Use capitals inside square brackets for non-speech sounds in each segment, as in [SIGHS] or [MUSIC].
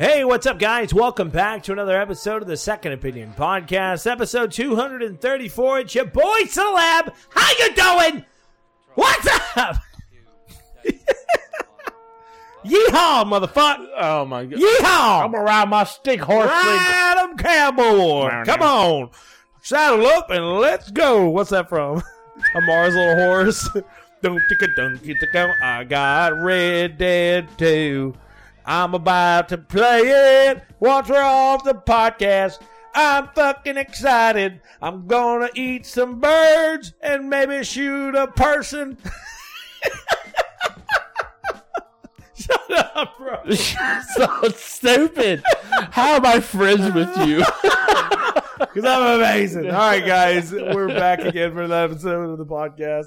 Hey, what's up, guys? Welcome back to another episode of the Second Opinion Podcast, episode 234. It's your boy Celeb. How you doing? What's up? [LAUGHS] Yeehaw, motherfucker! Oh my god! Yeehaw! I'm gonna ride my stick horse. Ride 'em, cowboy! Come on, saddle up and let's go. What's that from? [LAUGHS] A Mars little horse. [LAUGHS] Don't tick a dunk it I got Red Dead 2. I'm about to play it once we're off the podcast. I'm fucking excited. I'm gonna eat some birds and maybe shoot a person. [LAUGHS] Shut up, bro. [LAUGHS] so stupid. How am I friends with you? [LAUGHS] Because I'm amazing. All right, guys, we're back again for another episode of the podcast.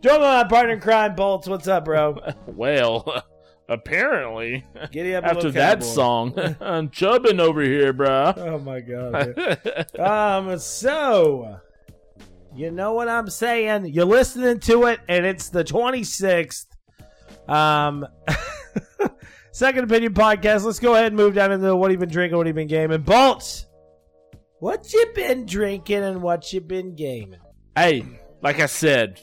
Join my partner in crime, Bolts. What's up, bro? well, apparently, Giddy up, after that song, [LAUGHS] I'm chubbing over here, bro. Oh my god. [LAUGHS] um. So, you know what I'm saying? You're listening to it, and it's the 26th. Um. [LAUGHS] Second opinion podcast. Let's go ahead and move down into what you've been drinking, what you've been gaming. Bolts. What you been drinking and what you been gaming? hey, like I said,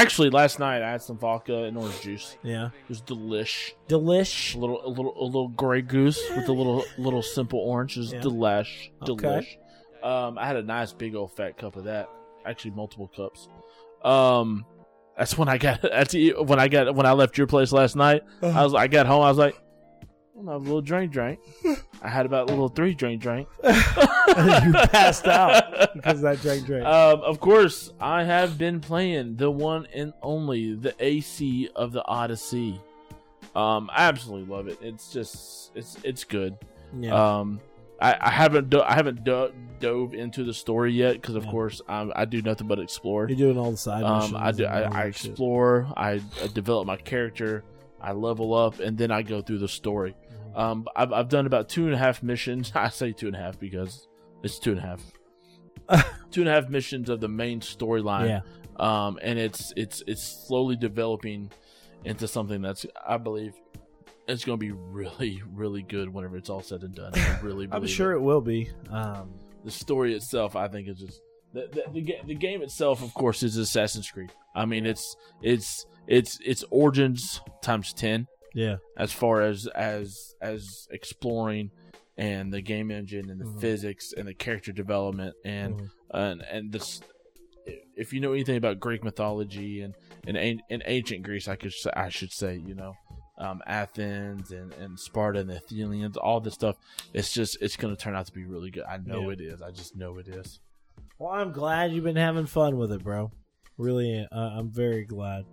actually last night I had some vodka and orange juice. Yeah. It was delish. Delish. A little, a little, a little gray goose with a little, little simple orange. It was Yeah. delish, Okay. delish. Um, I had a nice big old fat cup of that. Actually, multiple cups. Um, that's when I got. [LAUGHS] That's when I got when I left your place last night. Uh-huh. I was. I got home. I was like, I'm have a little drink, drink. I had about a little three drink, drink. [LAUGHS] you passed out because of that drink drink. Um, of course, I have been playing the one and only the AC of the Odyssey. Um, I absolutely love it. It's just it's it's good. yeah. Um, I, I haven't do- I haven't do- dove into the story yet because of Yeah. course um, I do nothing but explore. You're doing all the side missions. Um, I do I, I explore. I, I develop my character. I level up, and then I go through the story. Um, I've I've done about two and a half missions. [LAUGHS] I say two and a half because it's two and a half. [LAUGHS] two and a half missions of the main storyline. Yeah. Um, and it's it's it's slowly developing into something that's I believe it's going to be really really good whenever it's all said and done. I really [LAUGHS] I'm sure it. it will be. Um, the story itself I think is just the the, the, the game itself of course is Assassin's Creed. I mean it's it's it's it's origins times 10 yeah. as far as as as exploring and the game engine and the Mhm. physics and the character development and Mhm. and and this if you know anything about Greek mythology and and in ancient Greece I could say, I should say you know um, Athens and, and Sparta and the Athenians all this stuff it's just it's going to turn out to be really good I know Yeah. it is I just know it is Well, I'm glad you've been having fun with it, bro. Really, uh, I'm very glad.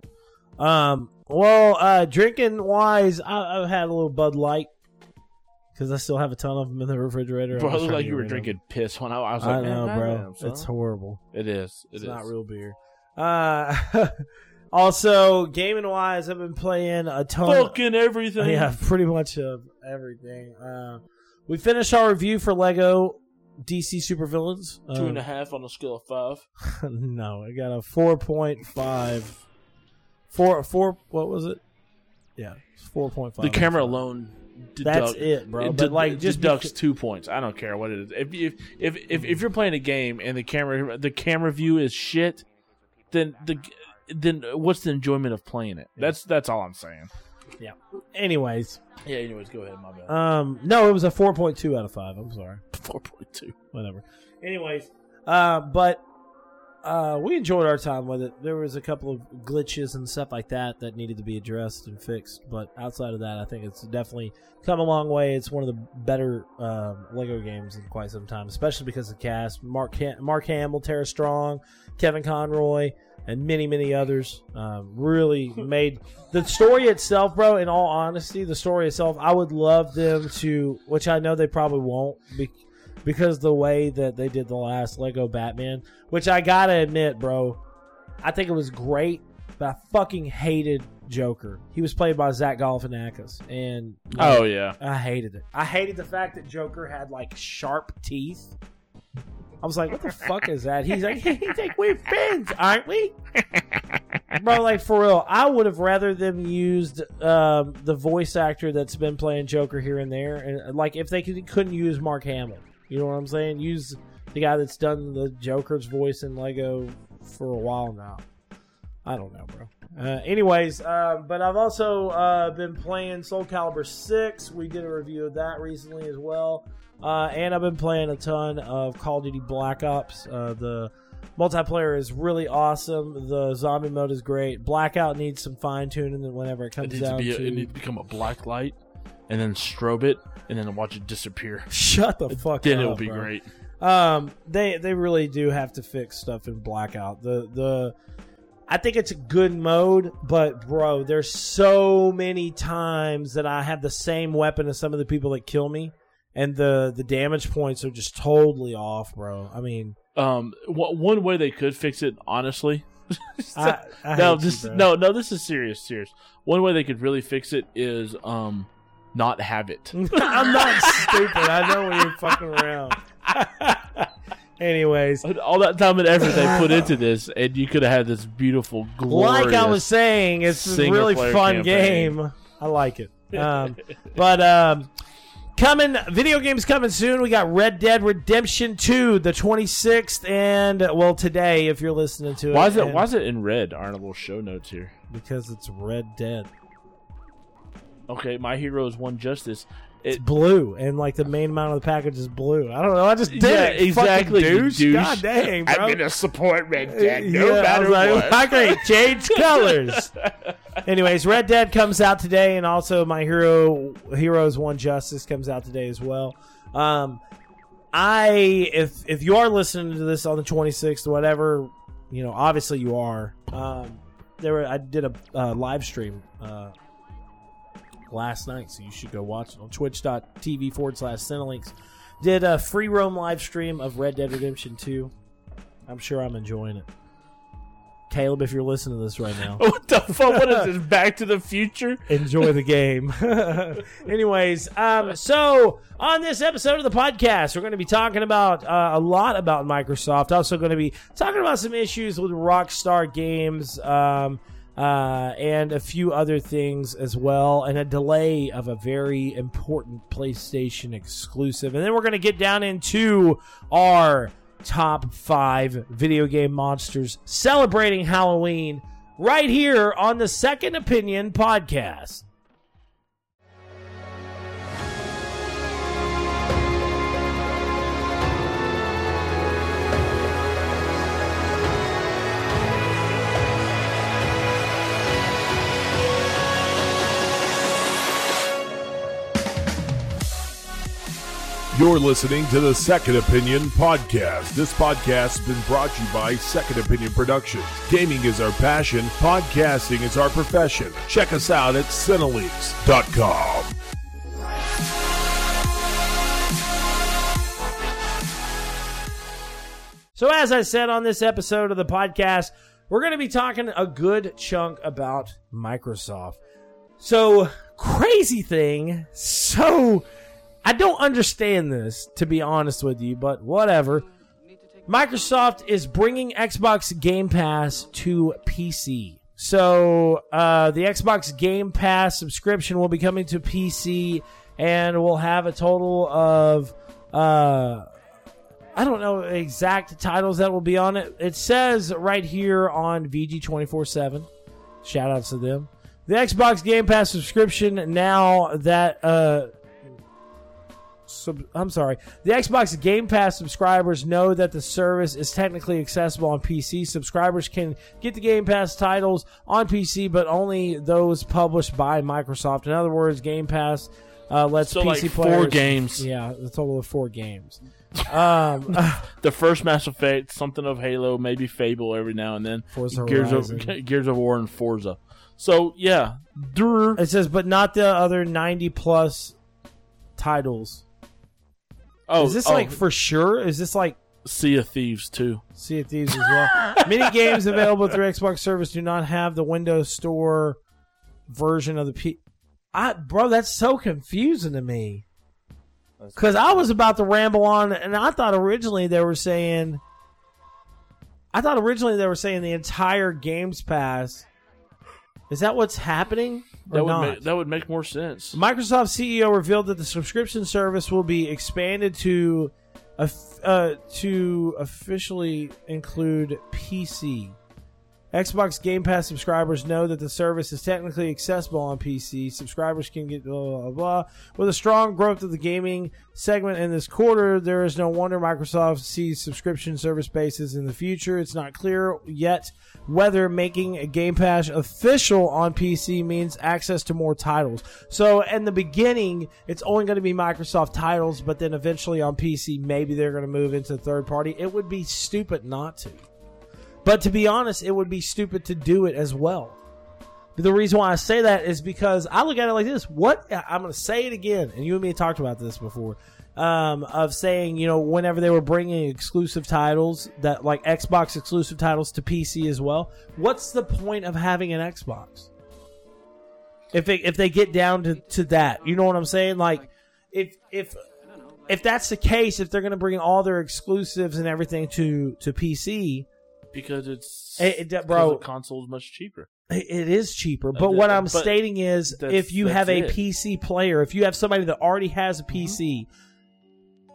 Um, well, uh, drinking wise, I, I've had a little Bud Light because I still have a ton of them in the refrigerator. bro it looked like you were get rid of drinking piss when I, I was them. like I know, "Man, bro. goddamn, son." It's horrible. it is It It's is. not real beer. Uh, [LAUGHS] also, gaming wise, I've been playing a ton. fucking everything Yeah, [LAUGHS] pretty much of everything. Uh, we finished our review for Lego DC Supervillains. two Um, a half on a scale of five [LAUGHS] no, I got a four point five. Four four. What was it? Yeah, four point five. the camera alone That's it, bro. it But de- like, just deducts two points. I don't care what it is. If if if if, if you're playing a game and the camera the camera view is shit, then the then what's the enjoyment of playing it? That's that's all I'm saying. Yeah. Anyways, Yeah. Anyways, go ahead. My bad. um, no, it was a four point two out of five. I'm sorry. [LAUGHS] Four point two. Whatever. Anyways, uh, but uh, we enjoyed our time with it. There was a couple of glitches and stuff like that that needed to be addressed and fixed. But outside of that, I think it's definitely come a long way. It's one of the better um, Lego games in quite some time, especially because of the cast: Mark Mark Hamill, Tara Strong, Kevin Conroy, and many many others. Um, really [LAUGHS] made the story itself, bro. In all honesty, the story itself, I would love them to, which I know they probably won't. Be- because the way that they did the last Lego Batman, which I gotta admit, bro, I think it was great, but I fucking hated Joker. He was played by Zach Galifianakis, and Oh yeah. I hated it. I hated the fact that Joker had like sharp teeth. I was like, what the fuck is that? He's like, he's like, we're friends, aren't we? [LAUGHS] bro, like for real, I would have rather them used um, the voice actor that's been playing Joker here and there, and like if they could, couldn't use Mark Hamill, you know what I'm saying? Use the guy that's done the Joker's voice in Lego for a while now. I don't know, bro. Uh, anyways, uh, but I've also uh, been playing Soul Calibur 6. We did a review of that recently as well. Uh, and I've been playing a ton of Call of Duty Black Ops. Uh, the multiplayer is really awesome. The zombie mode is great. Blackout needs some fine tuning whenever it comes It needs, to be a, to. it needs to become a black light, and then strobe it, and then watch it disappear. [LAUGHS] Shut the fuck Then up. it'll be bro. great. Um, they they really do have to fix stuff in Blackout. The the I think it's a good mode, but bro, there's so many times that I have the same weapon as some of the people that kill me, and the the damage points are just totally off, bro. I mean, Um, one way they could fix it, honestly. [LAUGHS] I, I no, hate you, this no, no. This is serious, serious. One way they could really fix it is um, not have it. [LAUGHS] I'm not stupid. I know when you're fucking around. [LAUGHS] Anyways, All that time and effort they put into [LAUGHS] this, and you could have had this beautiful, glorious. like I was saying, it's a really fun campaign. game. I like it. Um, but um, coming, video games coming soon. We got Red Dead Redemption 2, the 26th, and well, today, if you're listening to it. Why is it? Why is it in red? Aren't a little show notes here? Because it's Red Dead. Okay, my hero is one justice. It's blue, and like the main amount of the package is blue. I don't know. I just did Yeah, it. Exactly, you douche. douche. God dang, bro. I'm gonna support Red Dead no yeah, I matter was like, what. I can change [LAUGHS] colors. Anyways, Red Dead comes out today, and also my hero Heroes One Justice comes out today as well. Um, I if if you are listening to this on the 26th, whatever you know, obviously you are. Um, there were, I did a uh, live stream uh, last night, so you should go watch it on Twitch.tv forward slash Cinelinks. Did a free roam live stream of Red Dead Redemption 2. I'm sure I'm enjoying it. Caleb, if you're listening to this right now, [LAUGHS] what the fuck? What is this? [LAUGHS] Back to the Future? enjoy the game. [LAUGHS] Anyways, um, so on this episode of the podcast, we're going to be talking about uh, a lot about Microsoft. Also, going to be talking about some issues with Rockstar Games. Um, uh, and a few other things as well, and a delay of a very important PlayStation exclusive. And then we're going to get down into our top five video game monsters celebrating Halloween right here on the Second Opinion podcast. You're listening to the Second Opinion Podcast. This podcast has been brought to you by Second Opinion Productions. Gaming is our passion, podcasting is our profession. Check us out at Cineleaks.com. So, as I said on this episode of the podcast, we're going to be talking a good chunk about Microsoft. So, crazy thing. So, I don't understand this, to be honest with you, but whatever. Microsoft is bringing Xbox Game Pass to PC. So, uh, the Xbox Game Pass subscription will be coming to PC, and we'll have a total of. Uh, I don't know exact titles that will be on it. It says right here on VG twenty four seven. Shout outs to them. The Xbox Game Pass subscription now that uh sub, I'm sorry. The Xbox Game Pass subscribers know that the service is technically accessible on PC. Subscribers can get the Game Pass titles on PC, but only those published by Microsoft. In other words, Game Pass uh, lets So PC like players. four games. Yeah, the total of four games. Um, [LAUGHS] The first Mass Effect, something of Halo, maybe Fable every now and then. Forza Gears Horizon. of [LAUGHS] Gears of War and Forza. So yeah, Durr. It says, but not the other 90 plus titles. Oh, is this oh, like for sure? Is this like Sea of Thieves too? Sea of Thieves as well? [LAUGHS] Many games available through Xbox service do not have the Windows Store version of the P. I, bro, that's so confusing to me. Because I was about to ramble on, and I thought originally they were saying. I thought originally they were saying the entire Games Pass. Is that what's happening? That would not? make, that would make more sense. Microsoft CEO revealed that the subscription service will be expanded to uh, to officially include PC. Xbox Game Pass subscribers know that the service is technically accessible on PC. Subscribers can get blah, blah, blah, blah. With a strong growth of the gaming segment in this quarter, there is no wonder Microsoft sees subscription service bases in the future. It's not clear yet whether making a Game Pass official on PC means access to more titles. So, in the beginning, it's only going to be Microsoft titles, but then eventually on PC, maybe they're going to move into third party. It would be stupid not to. But to be honest, it would be stupid to do it as well. But the reason why I say that is because I look at it like this. What I'm going to say it again, and you and me talked about this before, um, of saying you know whenever they were bringing exclusive titles that like Xbox exclusive titles to PC as well. What's the point of having an Xbox? If it, if they get down to, to that, you know what I'm saying? Like if if if that's the case, if they're going to bring all their exclusives and everything to to PC, because it's It- it- bro. the console's much cheaper. It is cheaper, Uh, but what I'm but stating is, if you have a it. Mm-hmm. PC player, if you have somebody that already has a PC,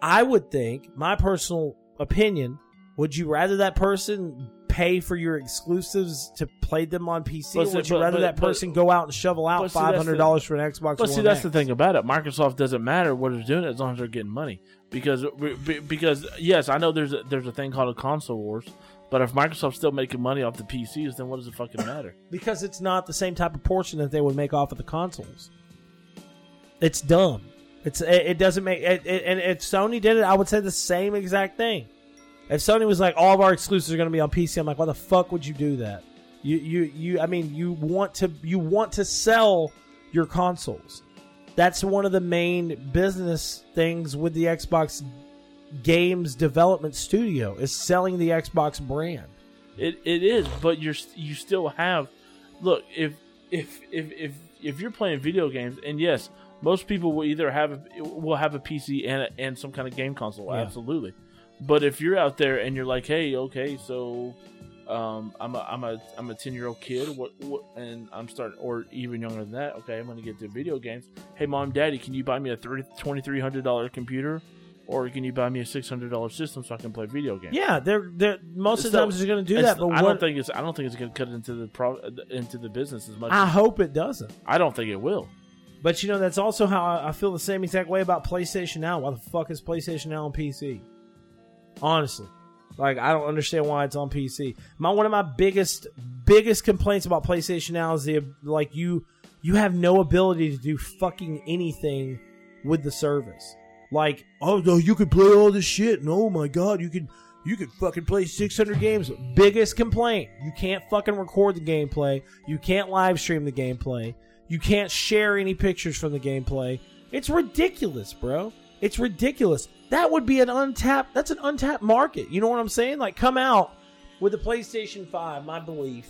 I would think, my personal opinion, would you rather that person pay for your exclusives to play them on PC, But would you but- rather that person go out and shovel out but see, that's five hundred dollars for an Xbox? But see, that's X? the thing about it. Microsoft doesn't matter what they're doing as long as they're getting money. Because because yes, I know there's a, there's a thing called a console wars, but if Microsoft's still making money off the PCs, then what does it fucking matter? [COUGHS] because it's not the same type of portion that they would make off of the consoles. It's dumb. It's it, it doesn't make it, it, and if Sony did it, I would say the same exact thing. If Sony was like all of our exclusives are going to be on PC, I'm like, why the fuck would you do that? You you you. I mean, you want to you want to sell your consoles. That's one of the main business things with the Xbox games development studio is selling the Xbox brand. It it is, but you're you still have. Look, if if if if if you're playing video games, and yes, most people will either have a, will have a PC and a, and some kind of game console, Yeah. absolutely. But if you're out there and you're like, hey, okay, so um, I'm a I'm a I'm a ten year old kid, what, what and I'm starting, or even younger than that. Okay, I'm going to get to video games. Hey, mom, daddy, can you buy me a twenty three hundred dollar computer, or can you buy me a six hundred dollar system so I can play video games? Yeah, they're they're most of the times they're going to do that, but I what, don't think it's I don't think it's going to cut into the pro, into the business as much. I as, hope it doesn't. I don't think it will. But you know, that's also how I, I feel the same exact way about PlayStation Now. Why the fuck is PlayStation Now on PC? Honestly, like I don't understand why it's on PC. My one of my biggest biggest complaints about PlayStation Now is the like you you have no ability to do fucking anything with the service. Like, oh no, you could play all this shit, and oh my god, you could you could fucking play 600 games. Biggest complaint: you can't fucking record the gameplay. You can't live stream the gameplay. You can't share any pictures from the gameplay. It's ridiculous, bro. It's ridiculous. That would be an untapped. That's an untapped market. You know what I'm saying? Like, come out with the PlayStation 5. My belief.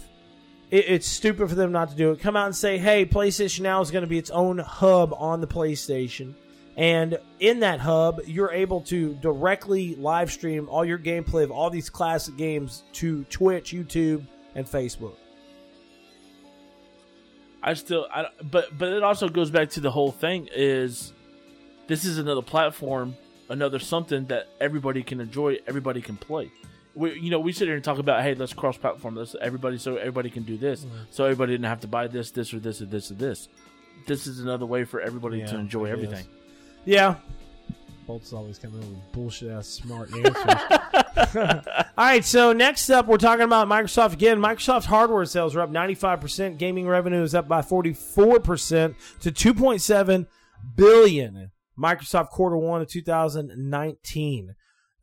It, it's stupid for them not to do it. Come out and say, "Hey, PlayStation Now is going to be its own hub on the PlayStation." And in that hub, you're able to directly live stream all your gameplay of all these classic games to Twitch, YouTube, and Facebook. I still, I, but but it also goes back to the whole thing is this is another platform, another something that everybody can enjoy, everybody can play. We, you know, we sit here and talk about, hey, let's cross-platform this, everybody, so everybody can do this, mm-hmm. so everybody didn't have to buy this, this, or this, or this, or this. This is another way for everybody to enjoy everything. is. Yeah. Bolt's always coming in with bullshit ass smart answers. [LAUGHS] [LAUGHS] All right, so next up, we're talking about Microsoft again. Microsoft hardware sales are up 95%. Gaming revenue is up by 44% to 2.7 billion. Microsoft quarter one of 2019.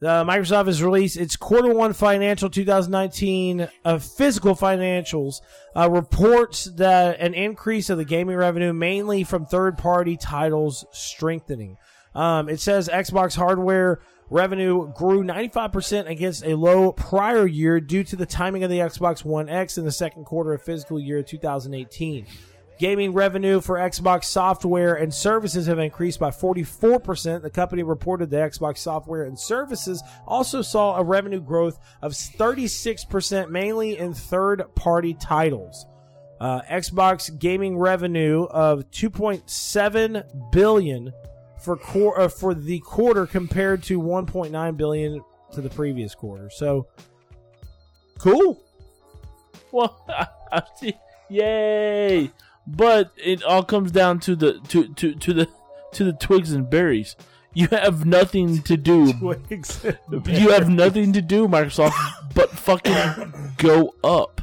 Uh, Microsoft has released its quarter one financial 2019 uh, physical financials. Uh, reports that an increase of the gaming revenue mainly from third party titles strengthening. Um, it says Xbox hardware revenue grew 95% against a low prior year due to the timing of the Xbox One X in the second quarter of fiscal year 2018. Gaming revenue for Xbox software and services have increased by 44%. The company reported that Xbox software and services also saw a revenue growth of 36%, mainly in third party titles. Uh, Xbox gaming revenue of 2.7 billion for quar- uh, for the quarter compared to 1.9 billion to the previous quarter. So cool. Well, [LAUGHS] Yay! But it all comes down to the to, to, to the to the twigs and berries. You have nothing [LAUGHS] to do. you have nothing to do, Microsoft, but fucking go up.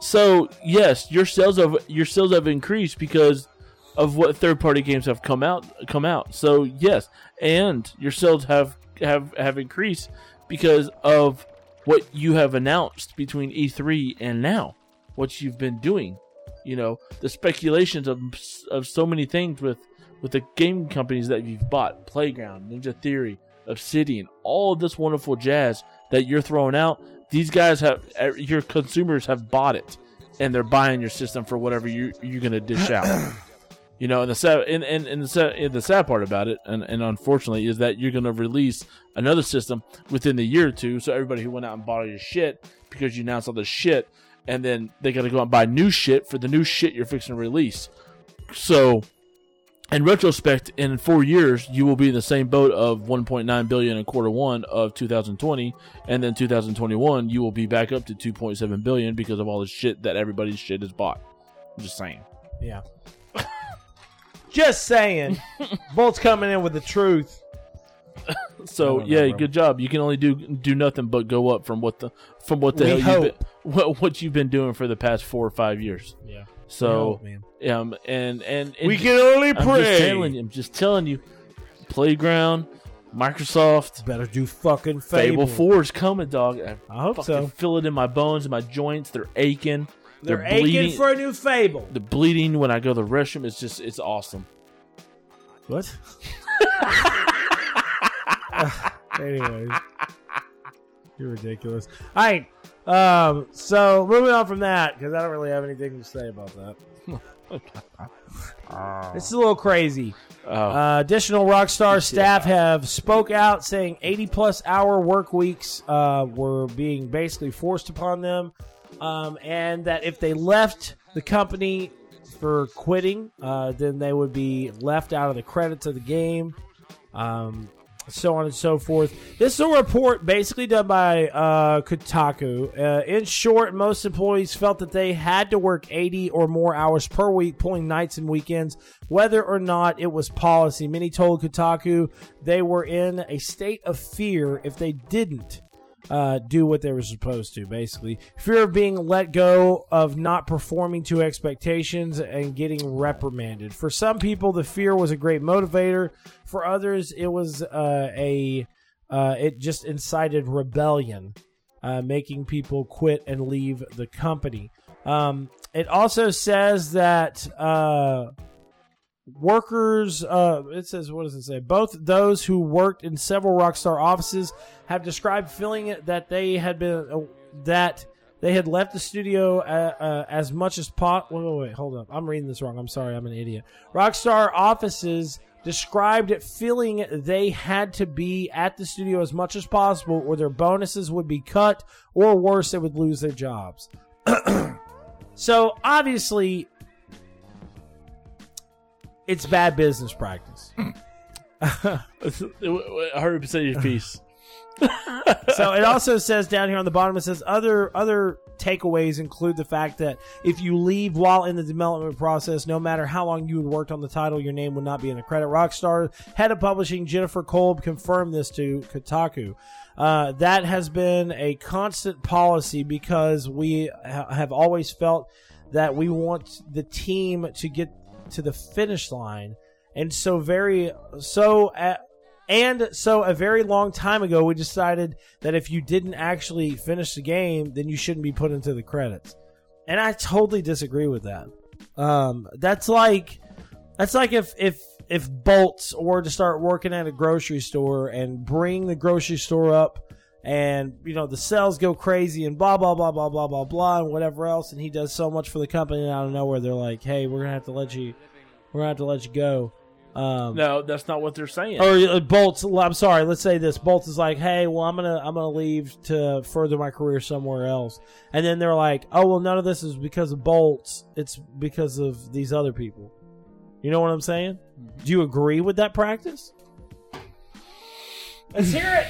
So yes, your sales of your sales have increased because of what third party games have come out come out. So yes, and your sales have have have increased because of what you have announced between E3 and now, what you've been doing. You know, the speculations of of so many things with with the game companies that you've bought, Playground, Ninja Theory, Obsidian, all of this wonderful jazz that you're throwing out. These guys have uh, your consumers have bought it, and they're buying your system for whatever you you're gonna dish out. [CLEARS THROAT] You know, and the sad and, and, and the sad and the sad part about it, and, and unfortunately, is that you're gonna release another system within the year or two. So everybody who went out and bought all your shit because you announced all this shit, and then they gotta go out and buy new shit for the new shit you're fixing to release. So, in retrospect, in four years, you will be in the same boat of 1.9 billion in quarter one of 2020, and then 2021, you will be back up to 2.7 billion because of all the shit that everybody's shit is bought. I'm just saying. Yeah. [LAUGHS] Just saying. [LAUGHS] Bolt's coming in with the truth. So I don't know, yeah, good job. You can only do do nothing but go up from what the from what the We hell hope. you've been what, what you've been doing for the past four or five years. Yeah. So man. um and and, and We can only I'm just pray. telling you, I'm just telling you, Playground, Microsoft, Better do fucking Fable Fable. Four is coming, dog. I I hope fucking so. feel it in my bones and my joints. They're aching. They're, They're, aching bleeding. for a new Fable. the bleeding when I go to the restroom. is just it's awesome. What? [LAUGHS] [LAUGHS] Anyways, you're ridiculous. All right. Um. So moving on from that, because I don't really have anything to say about that. [LAUGHS] It's a little crazy. Oh, Uh, additional Rockstar staff have spoke out saying 80 plus hour work weeks uh, were being basically forced upon them, um, and that if they left the company for quitting, uh, then they would be left out of the credits of the game. Um, so on and so forth. This is a report basically done by uh, Kotaku. Uh, in short, most employees felt that they had to work 80 or more hours per week, pulling nights and weekends, whether or not it was policy. Many told Kotaku they were in a state of fear if they didn't uh, do what they were supposed to, basically. Fear of being let go, of not performing to expectations, and getting reprimanded. For some people, the fear was a great motivator. For others, it was uh, a. Uh, it just incited rebellion, uh, making people quit and leave the company. Um, it also says that uh, workers uh it says what does it say? Both those who worked in several rockstar offices have described feeling that they had been uh, that they had left the studio uh, uh, as much as pot wait, wait wait hold up. I'm reading this wrong. I'm sorry. I'm an idiot. Rockstar offices described feeling they had to be at the studio as much as possible or their bonuses would be cut or worse they would lose their jobs. [CLEARS THROAT] So obviously it's bad business practice. hundred percent of your piece. [LAUGHS] so it also says down here on the bottom it says other other takeaways include the fact that if you leave while in the development process no matter how long you had worked on the title your name would not be in the credit rockstar head of publishing jennifer Kolbe confirmed this to kotaku uh, that has been a constant policy because we ha- have always felt that we want the team to get to the finish line and so very so at, and so a very long time ago, we decided that if you didn't actually finish the game, then you shouldn't be put into the credits. And I totally disagree with that. Um, that's like that's like if if if Bolts were to start working at a grocery store and bring the grocery store up and you know the sales go crazy and blah blah blah blah blah blah blah and whatever else and he does so much for the company and out of nowhere they're like hey we're gonna have to let you we're gonna have to let you go. Um No, that's not what they're saying. or uh, bolts i'm sorry let's say this bolts is like hey well i'm gonna i'm gonna leave to further my career somewhere else. And then they're like oh well none of this is because of bolts it's because of these other people. You know what i'm saying? Do you agree with that practice? Let's hear it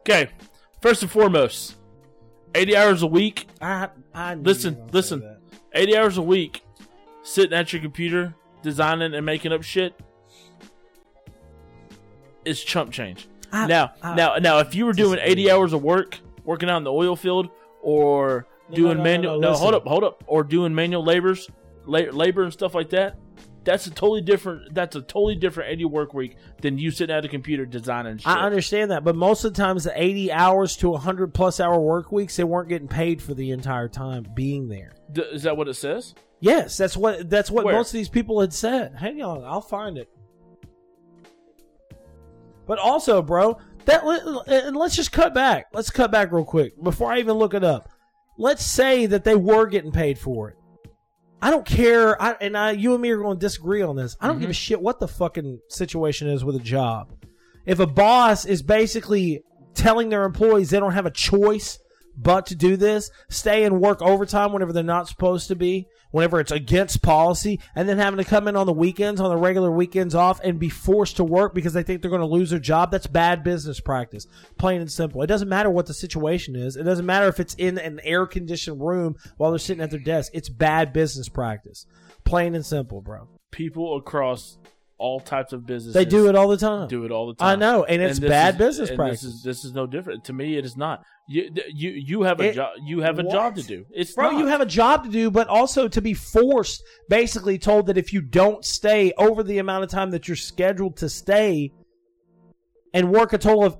Okay, first and foremost, 80 hours a week, I, I Listen, you were gonna say listen. 80 hours a week, sitting at your computer, designing and making up shit, is chump change. I- now, I now, now, if you were doing. 80 hours of work, working out in the oil field, or doing no, no, manual, no, no, hold up, hold up, or doing manual labors, la- labor and stuff like that, that's a totally different. That's a totally different 80 work week than you sitting at a computer designing shit. I understand that, but most of the times, the 80 hours to 100 plus hour work weeks, they weren't getting paid for the entire time being there. D- is that what it says? Yes, that's what that's what Where? most of these people had said. Hang on, I'll find it. But also, bro, that and let's just cut back. Let's cut back real quick before I even look it up. Let's say that they were getting paid for it. I don't care. I, and I, you and me are going to disagree on this. I don't give a mm-hmm. shit what the fucking situation is with a job. If a boss is basically telling their employees they don't have a choice but to do this, stay and work overtime whenever they're not supposed to be, whenever it's against policy, and then having to come in on the weekends, on the regular weekends off, and be forced to work because they think they're going to lose their job, that's bad business practice. Plain and simple. It doesn't matter what the situation is. It doesn't matter if it's in an air conditioned room while they're sitting at their desk. It's bad business practice. Plain and simple, bro. People across all types of businesses They do it all the time. do it all the time. I know, and it's this bad is- business and practice. This is this is no different. To me, it is not. You you you have a job. You have a job to do. It's Bro, not. you have a job to do, but also to be forced, basically told that if you don't stay over the amount of time that you're scheduled to stay and work a total of,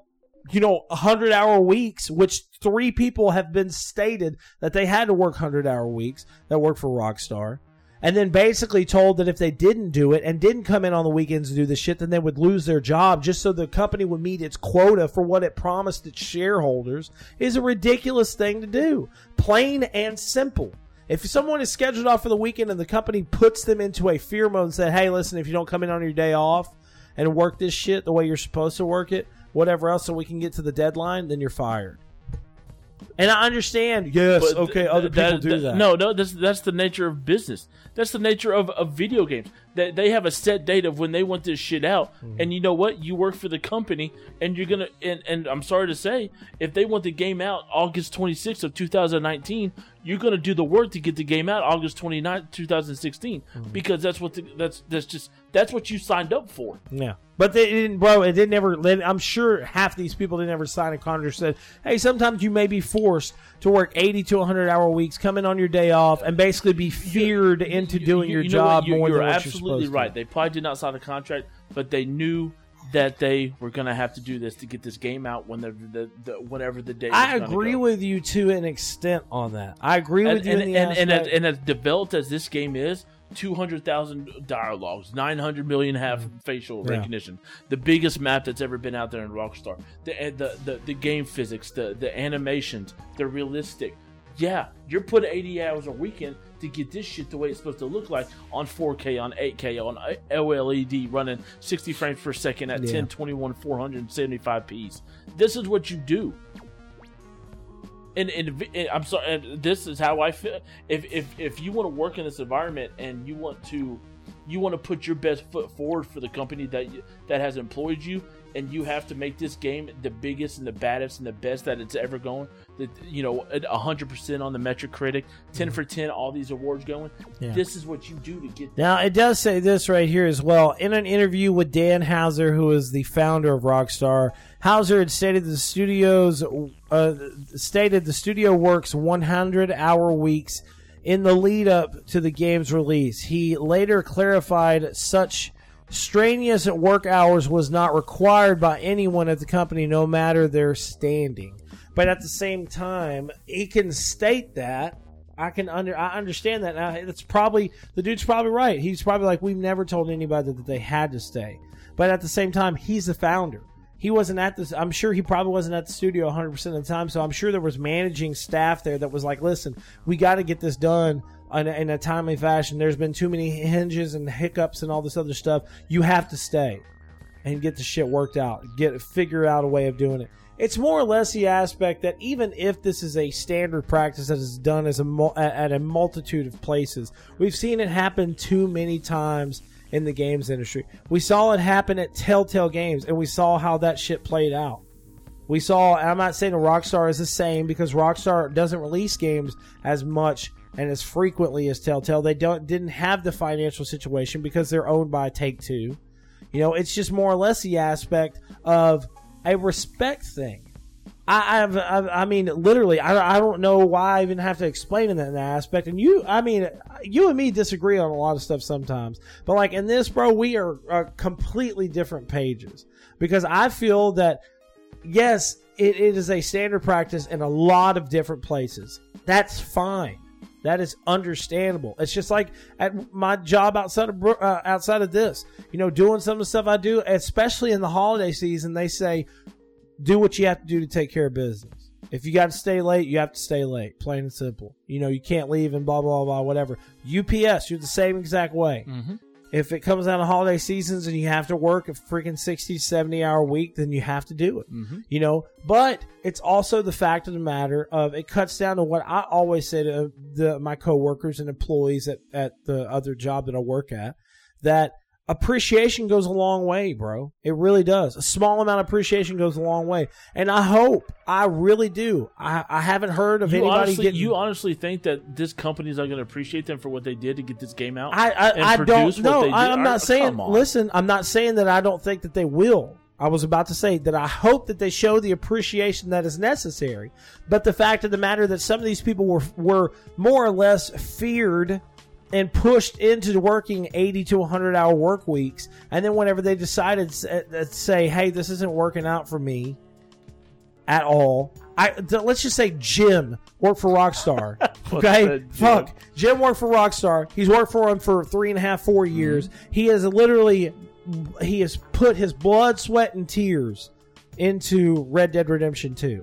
you know, 100 hour weeks, which three people have been stated that they had to work 100 hour weeks that work for Rockstar. And then basically told that if they didn't do it and didn't come in on the weekends to do the shit, then they would lose their job just so the company would meet its quota for what it promised its shareholders is a ridiculous thing to do. Plain and simple. If someone is scheduled off for the weekend and the company puts them into a fear mode and said, hey, listen, if you don't come in on your day off and work this shit the way you're supposed to work it, whatever else, so we can get to the deadline, then you're fired. And I understand, yes, But okay, th- other that- people do that. No, no, that's that's the nature of business. That's the nature of, of video games. They, they have a set date of when they want this shit out, Mm-hmm. and you know what? You work for the company, and you're gonna. And, and I'm sorry to say, if they want the game out August 26th of 2019, you're gonna do the work to get the game out August 29th, 2016, Mm-hmm. because that's what the, that's that's just that's what you signed up for. Yeah, but they didn't, bro. It didn't ever. I'm sure half these people didn't ever sign a contract. Said, hey, sometimes you may be forced to work 80 to 100 hour weeks, come in on your day off, and basically be feared into You- doing you- your you know job You- more you're than what absolutely you're right. to. They probably did not sign a contract, but they knew that they were going to have to do this to get this game out when the, the, the whenever the day. I agree go. with you to an extent on that. I agree and with you and, and, and, and as developed as this game is. Two hundred thousand dialogues, nine hundred million have facial Mm-hmm. Yeah. recognition. The biggest map that's ever been out there in Rockstar. The the, the the game physics, the the animations, they're realistic. Yeah, you're putting eighty hours a weekend to get this shit the way it's supposed to look like on 4K, on 8K, on OLED, running 60 frames per second at Yeah. 1021 475 p's. This is what you do and, and, and I'm sorry, this is how I feel. If if if you want to work in this environment and you want to, you want to put your best foot forward for the company that you, that has employed you, and you have to make this game the biggest and the baddest and the best that it's ever going. That you know, hundred percent on the Metacritic, ten for ten, all these awards going. Yeah. This is what you do to get. Now it does say this right here as well. In an interview with Dan Houser, who is the founder of Rockstar, Houser had stated the studios uh, stated the studio works 100 hour weeks in the lead up to the game's release. He later clarified such strenuous at work hours was not required by anyone at the company, no matter their standing. But at the same time, he can state that I can under I understand that now. It's probably the dude's probably right. He's probably like we've never told anybody that they had to stay, but at the same time, he's the founder. he wasn't at this. I'm sure he probably wasn't at the studio 100 percent of the time. So I'm sure there was managing staff there that was like, "Listen, we got to get this done in a, in a timely fashion. There's been too many hinges and hiccups and all this other stuff. You have to stay and get the shit worked out. Get figure out a way of doing it." It's more or less the aspect that even if this is a standard practice that is done as a at a multitude of places, we've seen it happen too many times in the games industry. We saw it happen at Telltale Games, and we saw how that shit played out. We saw, I'm not saying Rockstar is the same because Rockstar doesn't release games as much and as frequently as Telltale. They don't didn't have the financial situation because they're owned by Take Two. You know, it's just more or less the aspect of a respect thing. I, I've, I've, I mean, literally, I, I don't know why I even have to explain in that, in that aspect. And you, I mean, you and me disagree on a lot of stuff sometimes. But like in this, bro, we are, are completely different pages because I feel that yes, it, it is a standard practice in a lot of different places. That's fine. That is understandable. It's just like at my job outside of uh, outside of this, you know, doing some of the stuff I do, especially in the holiday season. They say, do what you have to do to take care of business. If you got to stay late, you have to stay late. Plain and simple. You know, you can't leave and blah blah blah whatever. UPS, you're the same exact way. Mhm. If it comes down to holiday seasons and you have to work a freaking 60, 70 hour week, then you have to do it. Mhm. You know, but it's also the fact of the matter of it cuts down to what I always say to the, my coworkers and employees at, at the other job that I work at that appreciation goes a long way, bro. It really does. A small amount of appreciation goes a long way. And I hope, I really do. I, I haven't heard of You anybody honestly, getting. you honestly think that this company's not going to appreciate them for what they did to get this game out? I I, I don't know. I, I'm not saying. Listen, I'm not saying that I don't think that they will. I was about to say that I hope that they show the appreciation that is necessary. But the fact of the matter that some of these people were were more or less feared and pushed into working 80 to 100 hour work weeks and then whenever they decided uh, to say hey this isn't working out for me at all I let's just say Jim worked for Rockstar. [LAUGHS] okay, Jim? fuck. Jim worked for Rockstar. He's worked for him for three and a half, four mm-hmm. years. He has literally he has put his blood, sweat, and tears into Red Dead Redemption Two,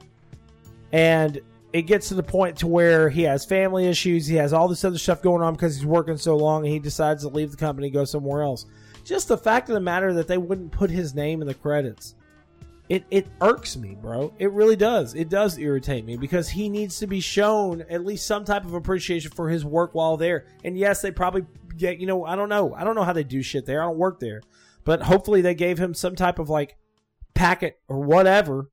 and it gets to the point to where he has family issues. He has all this other stuff going on because he's working so long, and he decides to leave the company, go somewhere else. Just the fact of the matter that they wouldn't put his name in the credits it it irks me, bro. It really does. It does irritate me because he needs to be shown at least some type of appreciation for his work while there. And yes, they probably get you know I don't know I don't know how they do shit there. I don't work there, but hopefully they gave him some type of like packet or whatever,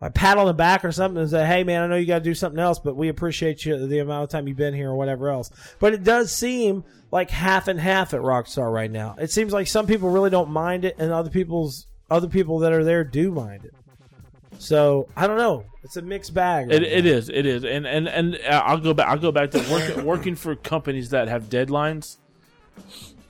a pat on the back or something, and say, "Hey man, I know you got to do something else, but we appreciate you the amount of time you've been here or whatever else." But it does seem like half and half at Rockstar right now. It seems like some people really don't mind it, and other people's other people that are there do mind it. So I don't know. It's a mixed bag. It, right it now. is. It is. And and and uh, I'll go back. I'll go back to work, working for companies that have deadlines.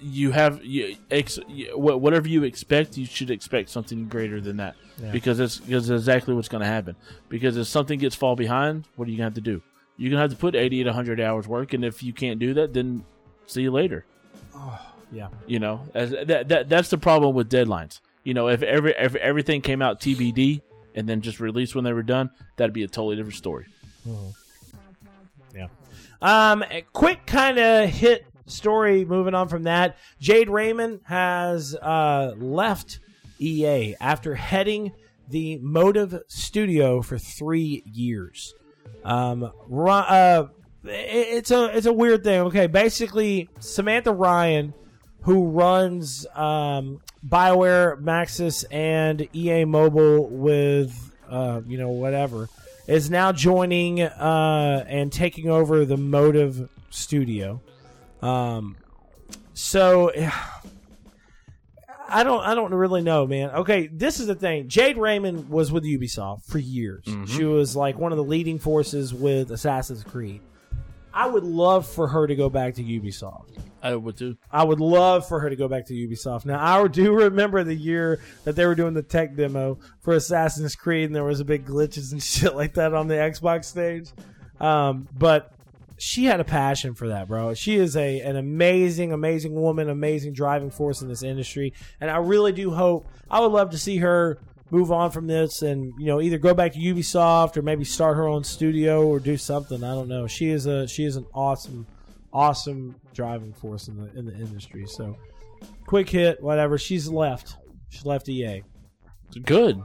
You have you, ex, you, whatever you expect. You should expect something greater than that Yeah. because it's because it's exactly what's going to happen. Because if something gets fall behind, what are you going to have to do? You're going to have to put eighty to hundred hours work, and if you can't do that, then see you later. [SIGHS] Yeah. You know, as, that, that that's the problem with deadlines. You know, if every if everything came out TBD and then just released when they were done, that'd be a totally different story. Yeah. Um, a quick kind of hit story. Moving on from that, Jade Raymond has uh, left EA after heading the Motive Studio for three years. Um, uh, it's a it's a weird thing. Okay, basically Samantha Ryan, who runs um, Bioware, Maxis, and EA Mobile with uh, you know whatever, is now joining uh, and taking over the Motive Studio. Um, so [SIGHS] I don't I don't really know, man. Okay, this is the thing. Jade Raymond was with Ubisoft for years. She was like one of the leading forces with Assassin's Creed. I would love for her to go back to Ubisoft. I would too. I would love for her to go back to Ubisoft. Now, I do [LAUGHS] remember the year that they were doing the tech demo for Assassin's Creed, and there was a big glitches and [LAUGHS] shit like that on the Xbox stage. Um, but she had a passion for that, bro. She is a an amazing, amazing woman, amazing driving force in this industry, and I really do hope. I would love to see her move on from this and you know either go back to Ubisoft or maybe start her own studio or do something. I don't know. She is a she is an awesome, awesome driving force in the in the industry. So, quick hit, whatever. She's left. She left EA. Good.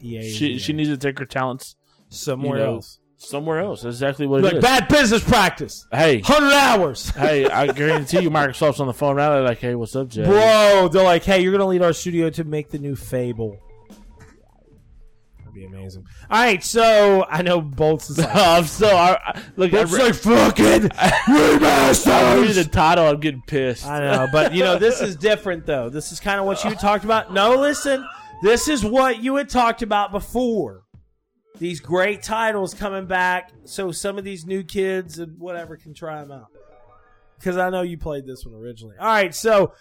EA. She EA. she needs to take her talents somewhere you know, else. Somewhere else. That's exactly what it Like is. bad business practice. Hey, Hundred hours. hey, I [LAUGHS] guarantee you, Microsoft's on the phone now. They're like, "Hey, what's up, Jay?" Bro, they're like, hey, you're gonna lead our studio to make the new Fable. That'd be amazing. All right, so I know Bolts is [LAUGHS] like, I'm so I, I- look. I, Bolts is re- like fucking [LAUGHS] I read remasters. the title. I'm getting pissed. I know, but you know, this is different though. This is kind of what you talked about. No, listen, this is what you had talked about before. These great titles coming back, so some of these new kids and whatever can try them out. Because I know you played this one originally. All right, so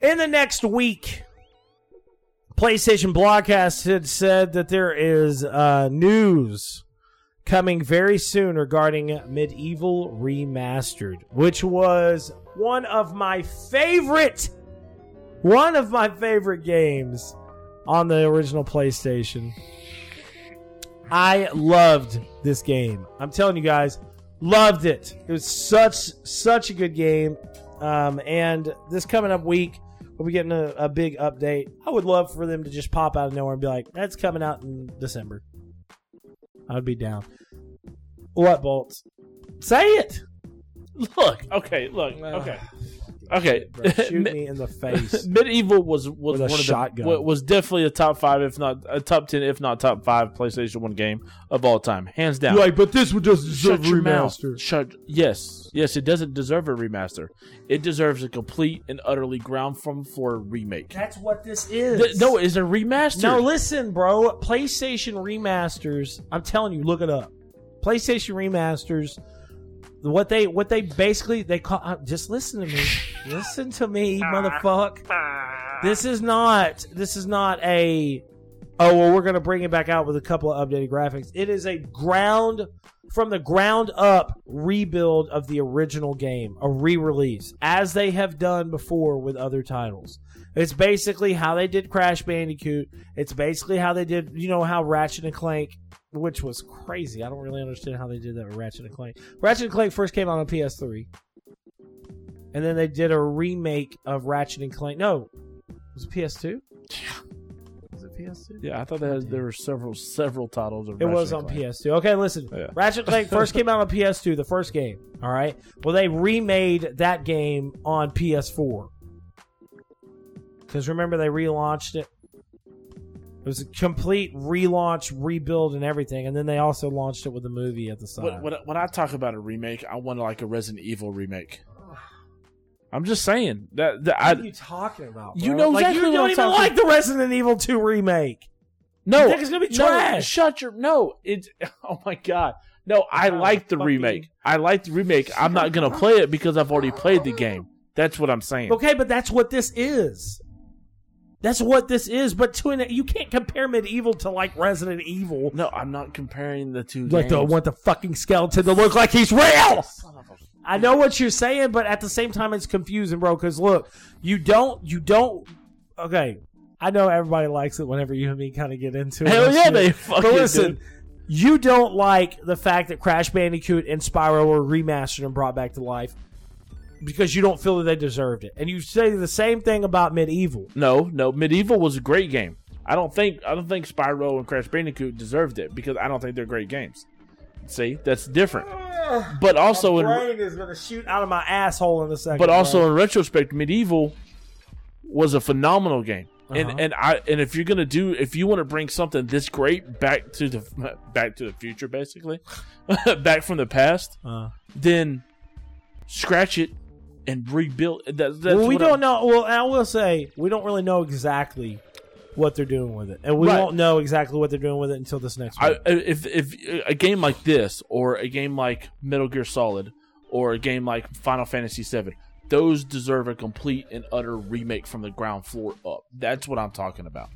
in the next week, PlayStation Blogcast had said that there is uh, news coming very soon regarding MediEvil Remastered, which was one of my favorite, one of my favorite games on the original PlayStation. I loved this game. I'm telling you guys, loved it. It was such such a good game. Um, and this coming up week, we'll be getting a, a big update. I would love for them to just pop out of nowhere and be like, "That's coming out in December." I would be down. What bolts? Say it. Look, okay, look, okay, okay. Bro, [LAUGHS] shoot me in the face. [LAUGHS] MediEvil was was With a one of shotgun. the was definitely a top five, if not a top ten, if not top five PlayStation One game of all time, hands down. Like, but this would just Shut your mouth. Shut. Yes, yes. It doesn't deserve a remaster. It deserves a complete and utterly ground from floor remake. That's what this is. Th- no, it's a remaster. No, listen, bro. PlayStation remasters. I'm telling you, look it up. PlayStation remasters. What they what they basically they call. uh, just listen to me. listen to me, motherfucker. This is not. This is not a. Oh well, we're gonna bring it back out with a couple of updated graphics. It is a ground from the ground up rebuild of the original game, a re-release, as they have done before with other titles. It's basically how they did Crash Bandicoot. It's basically how they did, you know, how Ratchet and Clank, which was crazy. I don't really understand how they did that with Ratchet and Clank. Ratchet and Clank first came out on PS3, and then they did a remake of Ratchet and Clank. No, was it PS2? Was it PS2? Yeah, I thought that has, there were several several titles of. It Ratchet was on Clank. PS2. Okay, listen. Yeah. Ratchet and Clank [LAUGHS] first came out on PS2, the first game. All right. Well, they remade that game on PS4. Because remember, they relaunched it. It was a complete relaunch, rebuild, and everything. And then they also launched it with a movie at the side. When, when, when I talk about a remake, I want like a Resident Evil remake. I'm just saying that, that I what are you talking about? Bro? You know like, exactly you don't even like the Resident Evil 2 remake. no, it's gonna be no, trash? shut your no. It's [LAUGHS] oh my god. No, I to like the remake. I like the remake. I'm not gonna play it because I've already played the game. That's what I'm saying. Okay, but that's what this is. That's what this is. But to an, you can't compare MediEvil to like Resident Evil. No, I'm not comparing the two. Like games. the want the fucking skeleton to look like he's real. I know what you're saying, but at the same time, it's confusing, bro. Because look, you don't, you don't. Okay, I know everybody likes it whenever you and me kind of get into it. Hell yeah, shit. they fucking But listen, do. you don't like the fact that Crash Bandicoot and Spyro were remastered and brought back to life because you don't feel that they deserved it, and you say the same thing about MediEvil. No, no. MediEvil was a great game. I don't think I don't think Spyro and Crash Bandicoot deserved it because I don't think they're great games. See, that's different. But also in brain is gonna shoot out of my asshole in a second. but bro. also in retrospect, MediEvil was a phenomenal game. Uh-huh. And and I and if you're gonna do if you want to bring something this great back to the [LAUGHS] back to the future, basically, [LAUGHS] back from the past, Uh. then scratch it and rebuild. That, that's well, we what I'm- don't know. Well, I will say we don't really know exactly what they're doing with it, and we Right. won't know exactly what they're doing with it until this next I, uh, if if a game like this, or a game like Metal Gear Solid, or a game like Final Fantasy VII, those deserve a complete and utter remake from the ground floor up. That's what I'm talking about.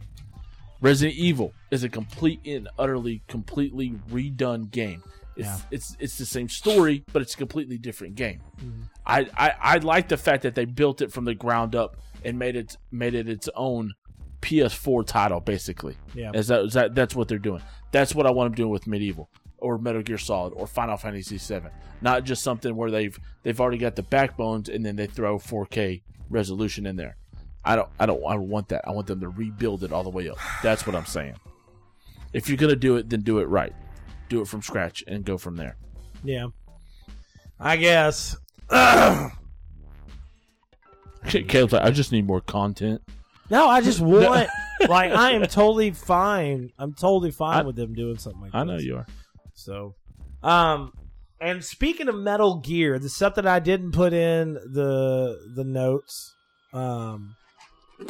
Resident Evil is a complete and utterly, completely redone game. It's Yeah. it's it's the same story, but it's a completely different game. Mm-hmm. I, I I like the fact that they built it from the ground up and made it made it its own PS4 title, basically. Yeah. Is that, is that that's what they're doing? That's what I want them doing with MediEvil or Metal Gear Solid or Final Fantasy VII. Not just something where they've they've already got the backbones and then they throw 4K resolution in there. I don't I don't I don't want that. I want them to rebuild it all the way up. That's what I'm saying. If you're gonna do it, then do it right. Do it from scratch and go from there. Yeah. I guess. [CLEARS THROAT] Caleb's like, I just need more content. No, I just [LAUGHS] want. like, I am totally fine. I'm totally fine I- with them doing something like that. I know you are. So, um, and speaking of Metal Gear, the stuff that I didn't put in the the notes. Um,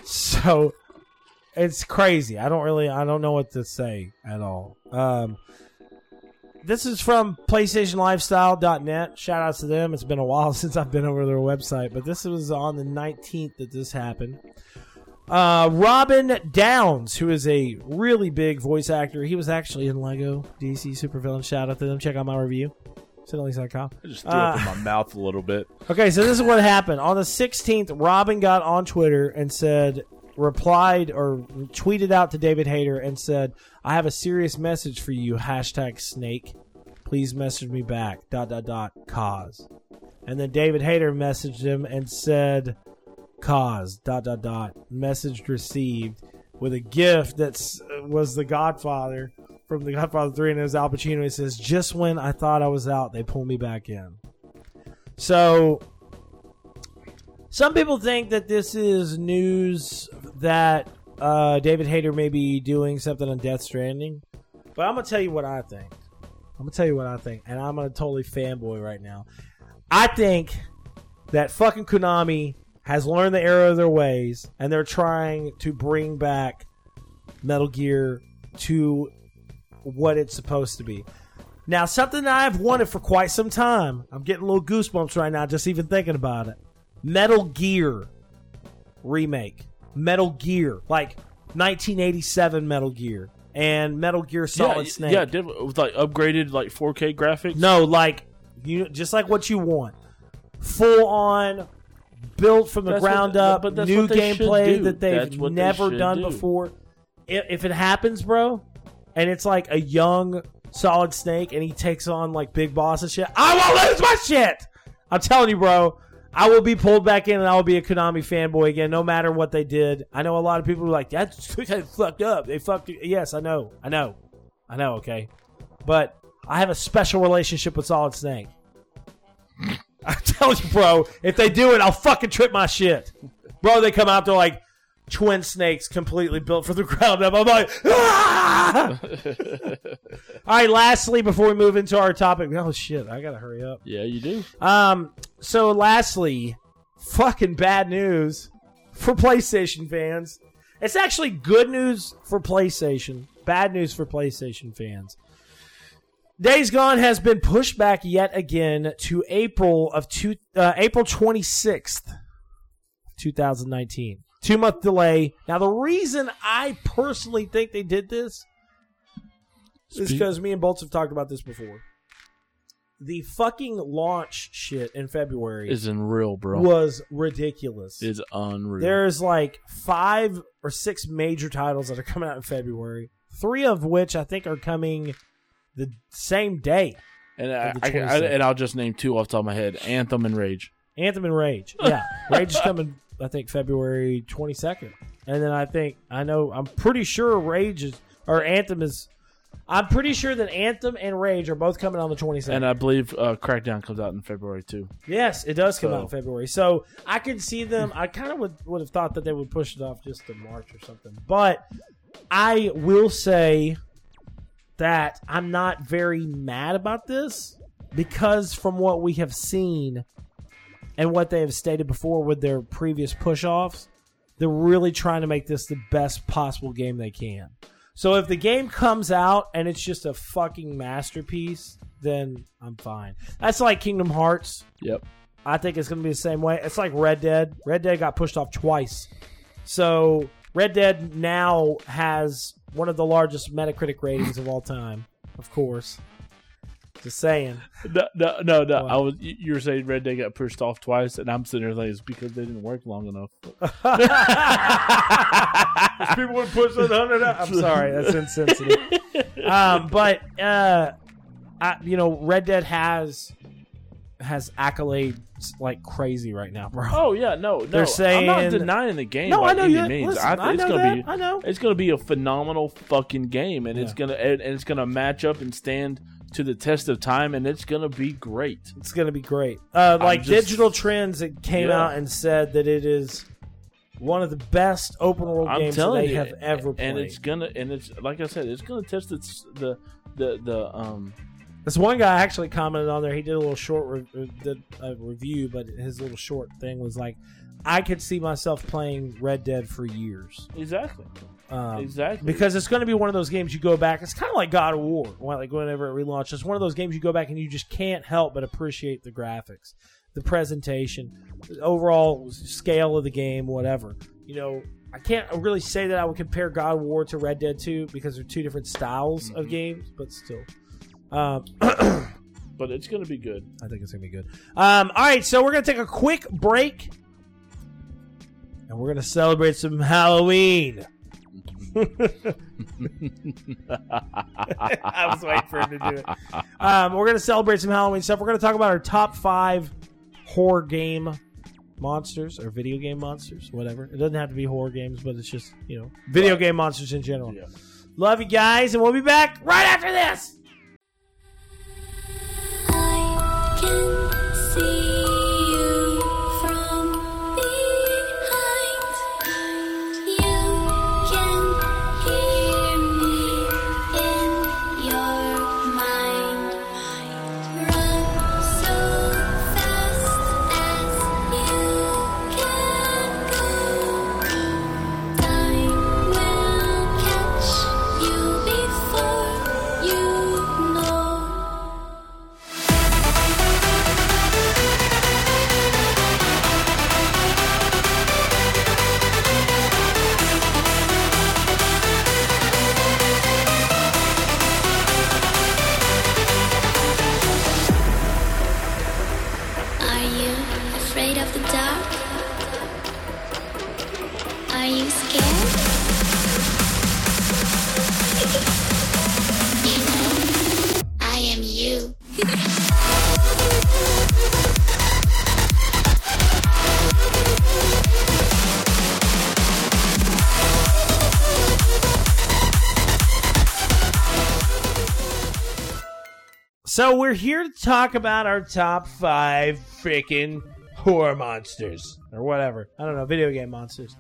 so it's crazy. I don't really, I don't know what to say at all. Um, this is from PlayStationLifestyle.net. Shout out to them. It's been a while [LAUGHS] since I've been over their website, but this was on the 19th that this happened. Uh, Robin Downes, who is a really big voice actor, he was actually in Lego DC Supervillain. Shout out to them. Check out my review. Cinelinx.com. I just threw up in Uh, my mouth a little bit. [LAUGHS] Okay, so this is what happened. On the 16th, Robin got on Twitter and said, replied or tweeted out to David Hayter and said, I have a serious message for you, hashtag snake. Please message me back, dot, dot, dot, cause. And then David Hayter messaged him and said, cause, dot, dot, dot, message received with a gift that uh, was the Godfather from the Godfather 3 and it was Al Pacino. He says, just when I thought I was out, they pulled me back in. So, some people think that this is news that uh, David Hayter may be doing something on Death Stranding. But I'm to tell you what I think. I'm to tell you what I think. And I'm to totally fanboy right now. I think that fucking Konami has learned the error of their ways and they're trying to bring back Metal Gear to what it's supposed to be. Now, something that I've wanted for quite some time. I'm getting little goosebumps right now just even thinking about it. Metal Gear remake. Metal Gear, like 1987 Metal Gear and Metal Gear Solid yeah, Snake. yeah, with like upgraded like 4K graphics. No, like you just like what you want. Full on built from the That's ground what- up, but that's new what they should gameplay that they've what they never done do. before. If, if it happens, bro, and it's like a young Solid Snake and he takes on like Big Boss and shit, I won't lose my shit. I'm telling you, bro. I will be pulled back in and I will be a Konami fanboy again, no matter what they did. I know a lot of people are like, that's [LAUGHS] fucked up. They fucked. Yes, I know. I know. I know, okay. But I have a special relationship with Solid Snake. [LAUGHS] I tell you, bro, if they do it, I'll fucking trip my shit. Bro, they come out, they're like twin snakes completely built from the ground up. I'm like, [LAUGHS] ah! All right, lastly, before we move into our topic, oh shit, I gotta hurry up. Yeah, you do. Um, so lastly, fucking bad news for PlayStation fans. It's actually good news for PlayStation, bad news for PlayStation fans. Days Gone has been pushed back yet again to April of two, uh, April 26th, 2019. Two month delay. Now, the reason I personally think they did this is because me and Bolts have talked about this before. The fucking launch shit in February Isn't real, bro. was ridiculous. Is unreal. There's like five or six major titles that are coming out in February. Three of which I think are coming the same day. and I, I, I, and I'll just name two off the top of my head: Anthem and Rage. Anthem and Rage. [LAUGHS] Yeah. Rage is coming I think February 22nd. And then I think I know I'm pretty sure Rage is or Anthem is I'm pretty sure that Anthem and Rage are both coming on the 22nd. And I believe uh, Crackdown comes out in February too. Yes, it does come So- out in February. So I can see them. I kind of would, would have thought that they would push it off just to March or something. But I will say that I'm not very mad about this because from what we have seen and what they have stated before with their previous push offs, they're really trying to make this the best possible game they can. So if the game comes out and it's just a fucking masterpiece, then I'm fine. That's like Kingdom Hearts. Yep. I think it's going to be the same way. It's like Red Dead. Red Dead got pushed off twice. So Red Dead now has one of the largest Metacritic ratings of all time, of course. Just saying. No, no, no, no. What? I was. you- You were saying Red Dead got pushed off twice, and I'm sitting there like it's because they didn't work long enough. [LAUGHS] People would push that hundred. I'm sorry, that's insensitive. um, but uh, I, you know, Red Dead has has accolades like crazy right now, bro. Oh yeah, no, no. They're saying I'm not denying the game. no, by I know any you. means. Listen, I, I, it's know gonna that. be. I know. It's gonna be a phenomenal fucking game, and it's gonna and and it's gonna match up and stand to the test of time, and it's gonna be great. It's gonna be great. Uh, like just- Digital Trends, it came Yeah. out and said that it is one of the best open world I'm games they you, have ever played. and it's gonna and it's like I said, it's gonna test its the the the um. This one guy actually commented on there. He did a little short re- uh, did a review, but his little short thing was like, "I could see myself playing Red Dead for years." Exactly. Um, Exactly. Because it's going to be one of those games you go back. It's kind of like God of War, like whenever it relaunches. It's one of those games you go back and you just can't help but appreciate the graphics, the presentation, the overall scale of the game, whatever. You know, I can't really say that I would compare God of War to Red Dead 2 because they're two different styles of Mhm. games, but still. Um, [CLEARS THROAT] but it's gonna be good. I think it's gonna be good. Um, all right, so we're gonna take a quick break, and we're gonna celebrate some Halloween. [LAUGHS] I was waiting for him to do it. Um, we're gonna celebrate some Halloween stuff. We're gonna talk about our top five horror game monsters or video game monsters, whatever. It doesn't have to be horror games, but it's just you know video Right. game monsters in general. Yeah. Love you guys, and we'll be back right after this. I can see So we're here to talk about our top five freaking horror monsters or whatever. I don't know, video game monsters.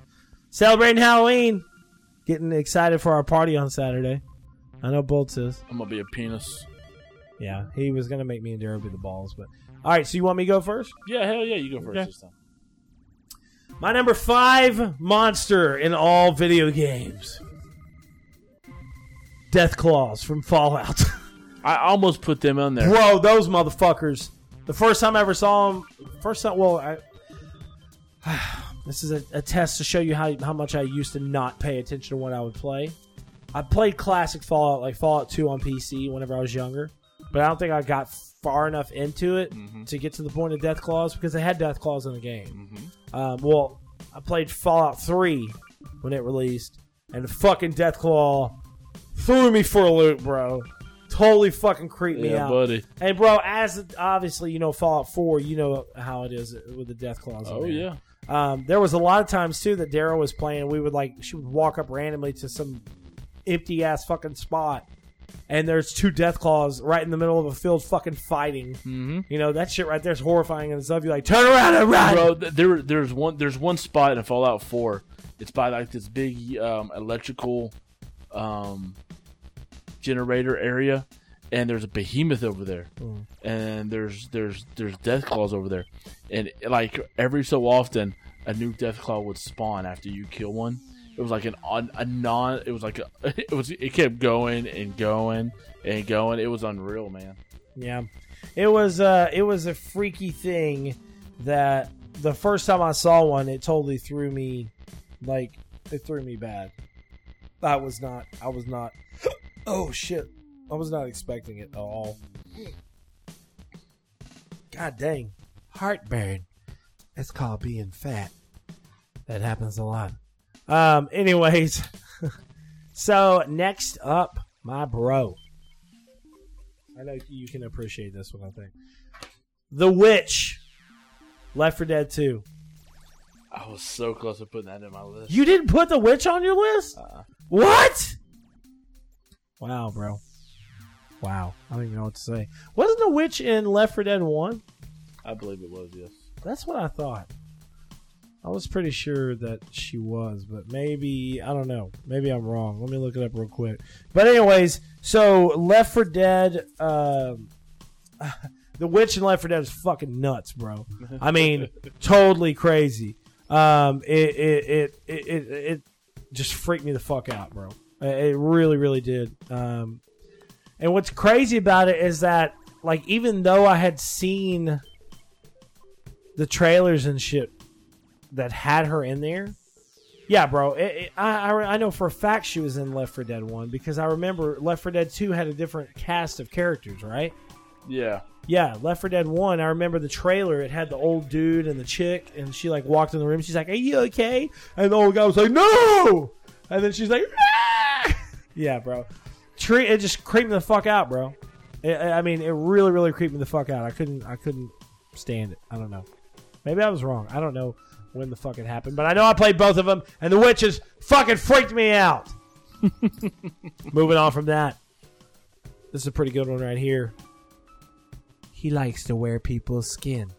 Celebrating Halloween. Getting excited for our party on Saturday. I know Bolts is. I'm gonna be a penis. Yeah, he was gonna make me and be the balls, but all right. So you want me to go first? Yeah, hell yeah, you go first Okay. this time. My number five monster in all video games. Death Claws from Fallout. [LAUGHS] I almost put them on there. Bro, those motherfuckers. The first time I ever saw them, first time, well, I, [SIGHS] this is a, a test to show you how, how much I used to not pay attention to what I would play. I played classic Fallout, like Fallout 2 on PC whenever I was younger, but I don't think I got far enough into it Mhm. to get to the point of Death Claws because they had Death Claws in the game. Mhm. Um, well, I played Fallout 3 when it released, and fucking Death Claw threw me for a loop, bro. Totally fucking creeped me Yeah, out. buddy. And bro, as obviously you know Fallout Four, you know how it is with the death claws. Oh yeah. Um, there was a lot of times too that Daryl was playing. We would like she would walk up randomly to some empty ass fucking spot, and there's two death claws right in the middle of a field fucking fighting. Mm-hmm. You know that shit right there is horrifying and stuff. You're like, turn around and run. Bro, there there's one there's one spot in Fallout 4. It's by like this big um, electrical um, generator area, and there's a behemoth over there, Mm. and there's there's there's death claws over there, and like every so often a new death claw would spawn after you kill one. It was like an on a non. It was like a, [LAUGHS] it was it kept going and going and going. It was unreal, man. Yeah, it was uh, it was a freaky thing that the first time I saw one, it totally threw me, like it threw me bad. I was not, I was not. Oh shit, I was not expecting it at all. God dang. Heartburn. It's called being fat. That happens a lot. Um, anyways. [LAUGHS] so next up, my bro. I know you can appreciate this one, I think. The Witch. Left 4 Dead 2. I was so close to putting that in my list. You didn't put The Witch on your list? Uh-uh. What? Wow, bro. Wow. I don't even know what to say. Wasn't The Witch in Left 4 Dead 1? I believe it was, yes. That's what I thought. I was pretty sure that she was, but maybe I don't know. Maybe I'm wrong. Let me look it up real quick. But anyways, so Left 4 Dead, um, [LAUGHS] the witch in Left 4 Dead is fucking nuts, bro. I mean, [LAUGHS] totally crazy. Um, it it, it it it it just freaked me the fuck out, bro. It really really did. Um, and what's crazy about it is that like even though I had seen the trailers and shit that had her in there. Yeah, bro. It, it, I, I I know for a fact she was in Left 4 Dead 1 because I remember Left 4 Dead 2 had a different cast of characters, right? Yeah. Yeah, Left 4 Dead 1, I remember the trailer. It had the old dude and the chick, and she like walked in the room. She's like, Are you okay? And the old guy was like, No! And then she's like, "Ah!" Yeah, bro. Tre- it just creeped me the fuck out, bro. It, I mean, it really, really creeped me the fuck out. I couldn't, I couldn't stand it. I don't know. Maybe I was wrong. I don't know when the fuck it happened, but I know I played both of them, and the witches fucking freaked me out. [LAUGHS] Moving on from that, this is a pretty good one right here. He likes to wear people's skin.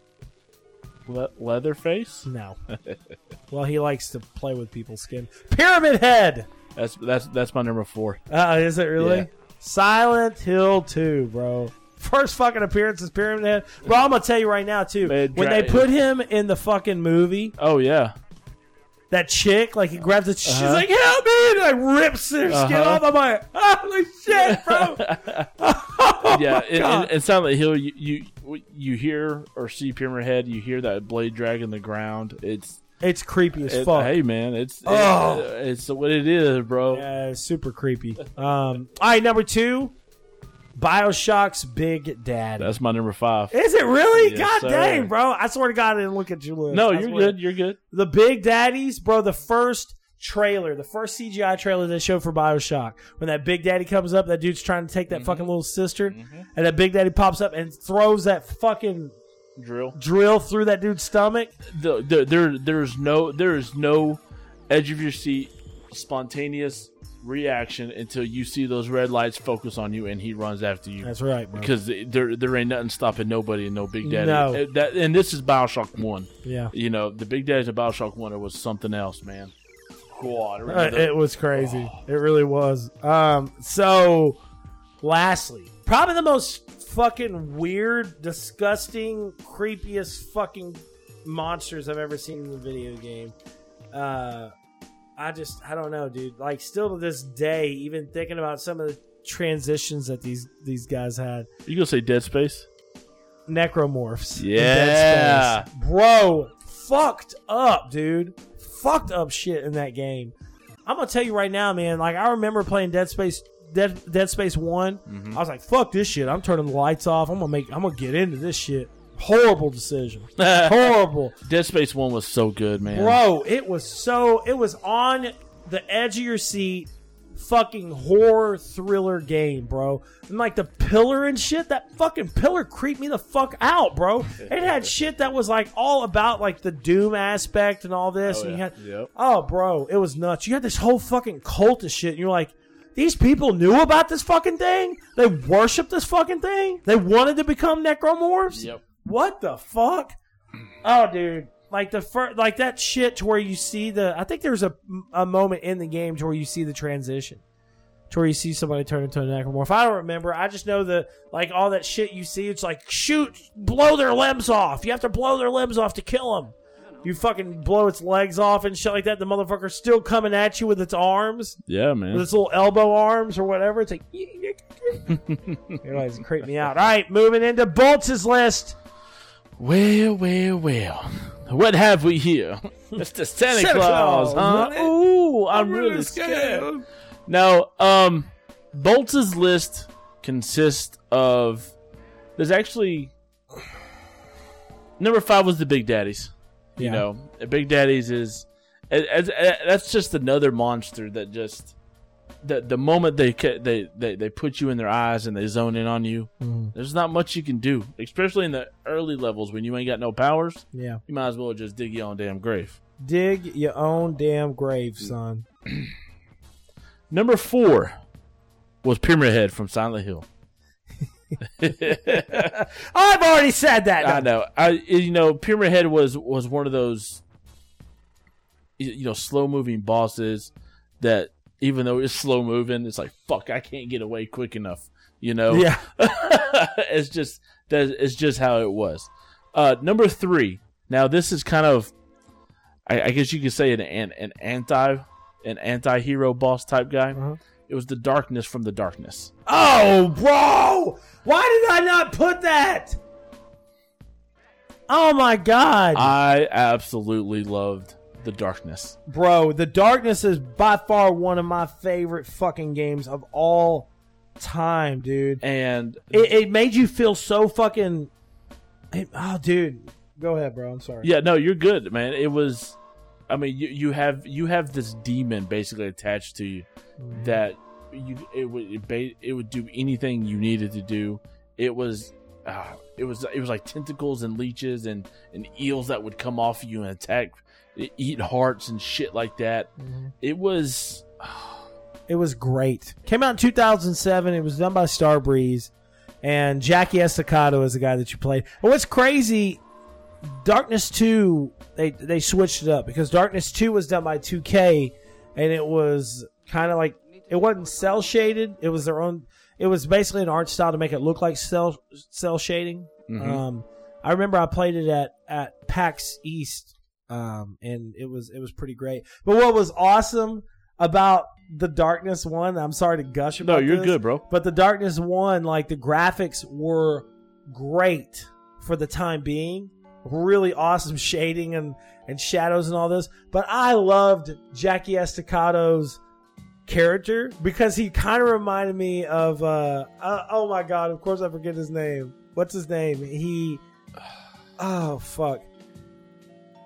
Le- Leatherface? No. [LAUGHS] well, he likes to play with people's skin. Pyramid Head. That's that's that's my number four. Uh, is it really? Yeah. Silent Hill 2, bro. First fucking appearance is Pyramid Head. Bro, I'm gonna tell you right now too. Man, when dra- they put him in the fucking movie, Oh yeah. that chick, like he grabs the, she's Uh-huh. like, "Help me!" and like rips skin Uh-huh. off. I'm like, "Holy shit, bro!" [LAUGHS] [LAUGHS] yeah, in, in, Oh God. in Silent Hill, you, you you hear or see Pyramid Head, you hear that blade dragging the ground. It's it's creepy as it- fuck. hey man, it's Oh. it- it's what it is, bro. Yeah, it's super creepy. Um, all right, number two, Bioshock's Big Daddy. That's my number five. Is it really? Yes, God sir. dang, bro! I swear to God, I didn't look at your list. No, I you're swear. good. You're good. The Big Daddies, bro. The first trailer, the first CGI trailer they showed for Bioshock, when that Big Daddy comes up, that dude's trying to take that fucking little sister, and that Big Daddy pops up and throws that fucking Drill. drill through that dude's stomach. The, the, there there's no there is no edge of your seat spontaneous reaction until you see those red lights focus on you and he runs after you. That's right, bro. because there there ain't nothing stopping nobody and no Big Daddy. No. Uh, That, and this is Bioshock One. Yeah, You know, the Big Daddies of Bioshock One it was something else, man. God, Uh, it was crazy. It really was. Um, so, lastly, probably the most fucking weird, disgusting, creepiest fucking monsters I've ever seen in the video game. Uh, I just, I don't know, dude. Like, still to this day, even thinking about some of the transitions that these these guys had. you gonna say Dead Space? Necromorphs. Yeah. Dead Space. Bro, fucked up, dude. Fucked up shit in that game. I'm gonna tell you right now, man. Like I remember playing Dead Space, Dead Dead Space One. Mm-hmm. I was like, "Fuck this shit! I'm turning the lights off. I'm gonna make. I'm gonna get into this shit." Horrible decision. [LAUGHS] Horrible, Dead Space One was so good, man. bro. It was so. It was on the edge of your seat. Fucking horror thriller game, bro. And like the pillar and shit, that fucking pillar creeped me the fuck out, bro. It had [LAUGHS] shit that was like all about like the doom aspect and all this. Oh, and you had, Yep. oh, bro, it was nuts. You had this whole fucking cult of shit, and you're like, these people knew about this fucking thing. They worshiped this fucking thing. They wanted to become necromorphs. Yep. What the fuck? Oh, dude. Like the first, like that shit to where you see the. I think there's a a moment in the game to where you see the transition, to where you see somebody turn into a necromorph. I don't remember. I just know that like all that shit you see. It's like shoot, blow their limbs off. You have to blow their limbs off to kill them. You fucking blow its legs off and shit like that. The motherfucker's still coming at you with its arms, Yeah, man. with its little elbow arms or whatever. It's like, you know, it's creep me out. All right, moving into Bolts' list. Well, well, well. What have we here? [LAUGHS] It's the Santa, Santa Claus, Claus. huh? Ooh, I'm, really scared. Now, um, Bolt's list consists of. There's actually Number five was the Big Daddies. You Yeah. know, Big Daddies is as, that's just another monster that just the the moment they they they they put you in their eyes and they zone in on you. Mhm. There's not much you can do, especially in the early levels when you ain't got no powers. Yeah. You might as well just dig your own damn grave. Dig your own damn grave, son. [CLEARS THROAT] Number four was Pyramid Head from Silent Hill. [LAUGHS] I've already said that. I know. I you know Pyramid Head was was one of those you know slow moving bosses that even though it's slow moving, it's like fuck, I can't get away quick enough. You know. Yeah. [LAUGHS] it's just that it's just how it was. Uh, number three. Now this is kind of, I, I guess you could say an an, an anti an anti hero boss type guy. Uh-huh. It was the darkness from the darkness. Oh, bro! Why did I not put that? Oh my god, I absolutely loved the darkness. bro! The Darkness is by far one of my favorite fucking games of all time, dude. And It, it made you feel so fucking. it- oh, dude, go ahead, bro. I'm sorry. yeah, no, you're good, man. It was. I mean, you, you have you have this demon basically attached to you that you it would it, ba- it would do anything you needed to do. It was uh, it was it was like tentacles and leeches and and eels that would come off you and attack, eat hearts and shit like that. It was It was great. Came out in 2007. It was done by Starbreeze, and Jackie Estacado is the guy that you played. And what's crazy, Darkness 2, they they switched it up because Darkness 2 was done by 2K, and it was kind of like it wasn't cell shaded. It was their own. It was basically an art style to make it look like cell cell shading. Um, I remember I played it at at PAX East, um, and it was it was pretty great. But what was awesome about the Darkness one, I'm sorry to gush about. no, you're this, good, bro. But the Darkness one, like the graphics were great for the time being. Really awesome shading and and shadows and all this. But I loved Jackie Estacado's character because he kind of reminded me of uh, uh oh my god of course i forget his name what's his name he oh fuck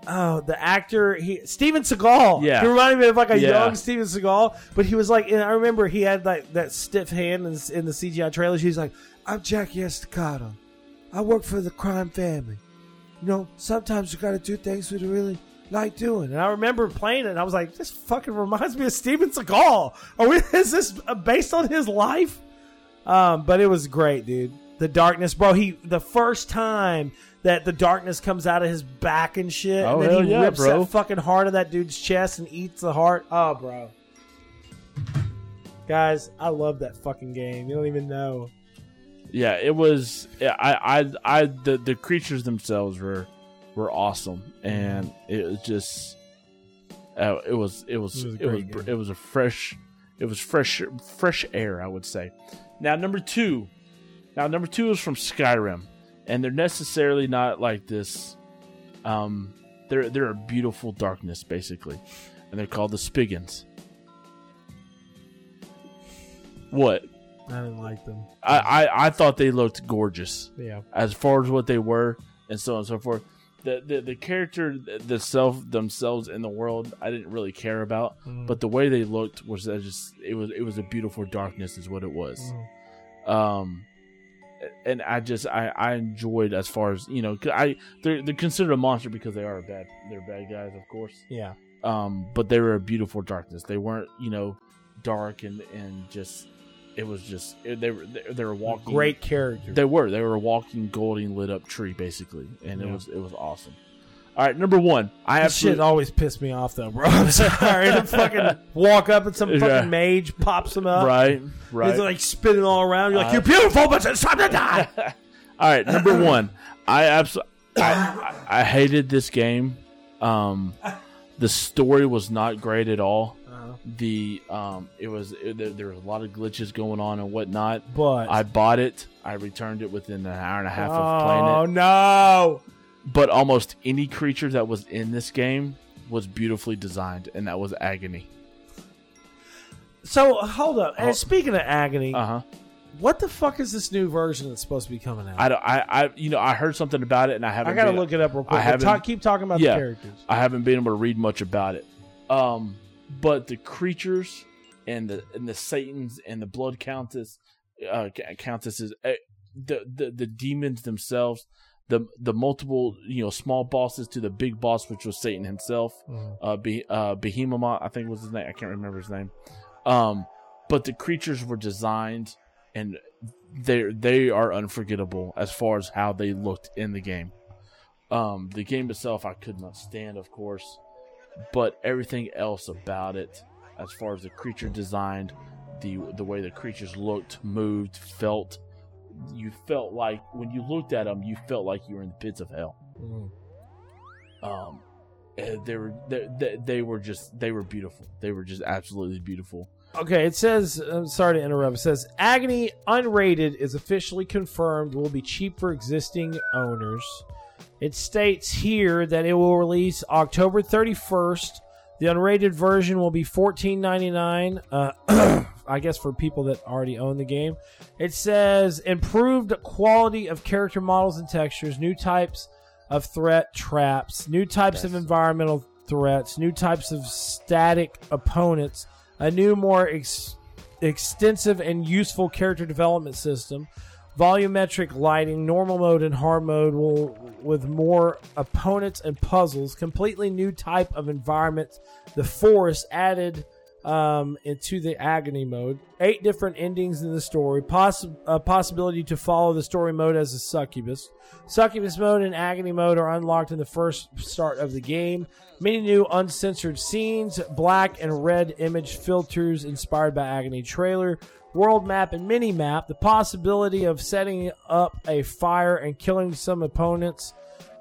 oh the actor he steven seagal Yeah. he reminded me of like a Yeah. young steven seagal but he was like and i remember he had like that stiff hand in, in the cgi trailers he's like i'm jackie estacado i work for the crime family you know sometimes you gotta do things we really like doing. And I remember playing it, and I was like, "This fucking reminds me of Steven Seagal. Are we? [LAUGHS] Is this based on his life?" Um, but it was great, dude. The darkness, bro. He the first time that the darkness comes out of his back and shit, Oh, and then he yeah, rips bro. that fucking heart of that dude's chest and eats the heart. Oh, bro. Guys, I love that fucking game. You don't even know. Yeah, it was. yeah, I, I, I, the, the creatures themselves were, were awesome, and it was just, uh, it was, it was, It was it was, great br- game. it was a fresh, it was fresh, fresh air. I would say. Now number two, now number two is from Skyrim, and they're necessarily not like this. Um, they're they're a beautiful darkness basically, and they're called the Spriggans. What? I didn't like them. I, I, I thought they looked gorgeous Yeah. as far as what they were and so on and so forth. The the, the character the self themselves in the world I didn't really care about, but the way they looked was just it was it was a beautiful darkness is what it was. Um and I just I, I enjoyed as far as you know I they're they're considered a monster because they are a bad they're bad guys of course Yeah. um, but they were a beautiful darkness. They weren't, you know, dark and and just. It was just they were they, were walking. Great character. They were they were a walking golden lit up tree basically, and it Yeah. was it was awesome. All right, number one, I That shit always pissed me off though, bro. [LAUGHS] I'm sorry. to fucking walk up and some fucking Yeah. mage pops him up. right right. He's like spinning all around. You're like, Uh, you're beautiful, but it's time to die. [LAUGHS] All right, number one, I absolutely I, I I hated this game. Um, the story was not great at all. The um, it was it, there, there was a lot of glitches going on and whatnot. But I bought it. I returned it within an hour and a half of playing it. oh no, But almost any creature that was in this game was beautifully designed, and that was agony. so hold up. And Oh. speaking of agony, Uh huh. what the fuck is this new version that's supposed to be coming out? I, don't, I, I, you know, I heard something about it, and I haven't. I gotta been- look it up real quick. I haven't- talk, keep talking about Yeah. the characters. I haven't been able to read much about it. Um, but the creatures and the and the Satans and the Blood Countess, uh, Countesses, uh, the, the the demons themselves, the the multiple you know small bosses to the big boss, which was Satan himself. Mhm. Uh, Be, uh, Behemoth, I think was his name. I can't remember his name. Um, but the creatures were designed and they they are unforgettable as far as how they looked in the game. Um, the game itself I could not stand, of course, but everything else about it, as far as the creature designed, the the way the creatures looked, moved, felt, you felt like when you looked at them, you felt like you were in the pits of hell. Mhm. Um, and they were they, they, they were just they were beautiful. They were just absolutely beautiful. Okay, it says. I'm sorry to interrupt. It says Agony Unrated is officially confirmed. Will be cheap for existing owners. It states here that it will release October 31st. The unrated version will be $14.99. Uh, [CLEARS THROAT] I guess for people that already own the game. It says improved quality of character models and textures, new types of threat traps, new types of environmental threats, new types of static opponents, a new, more ex- extensive and useful character development system, volumetric lighting, normal mode and hard mode will with more opponents and puzzles, completely new type of environment, the forest added um, into the agony mode, eight different endings in the story, poss- a possibility to follow the story mode as a succubus. Succubus mode and agony mode are unlocked in the first start of the game. Many new uncensored scenes, black and red image filters inspired by Agony trailer, world map and mini map, the possibility of setting up a fire and killing some opponents,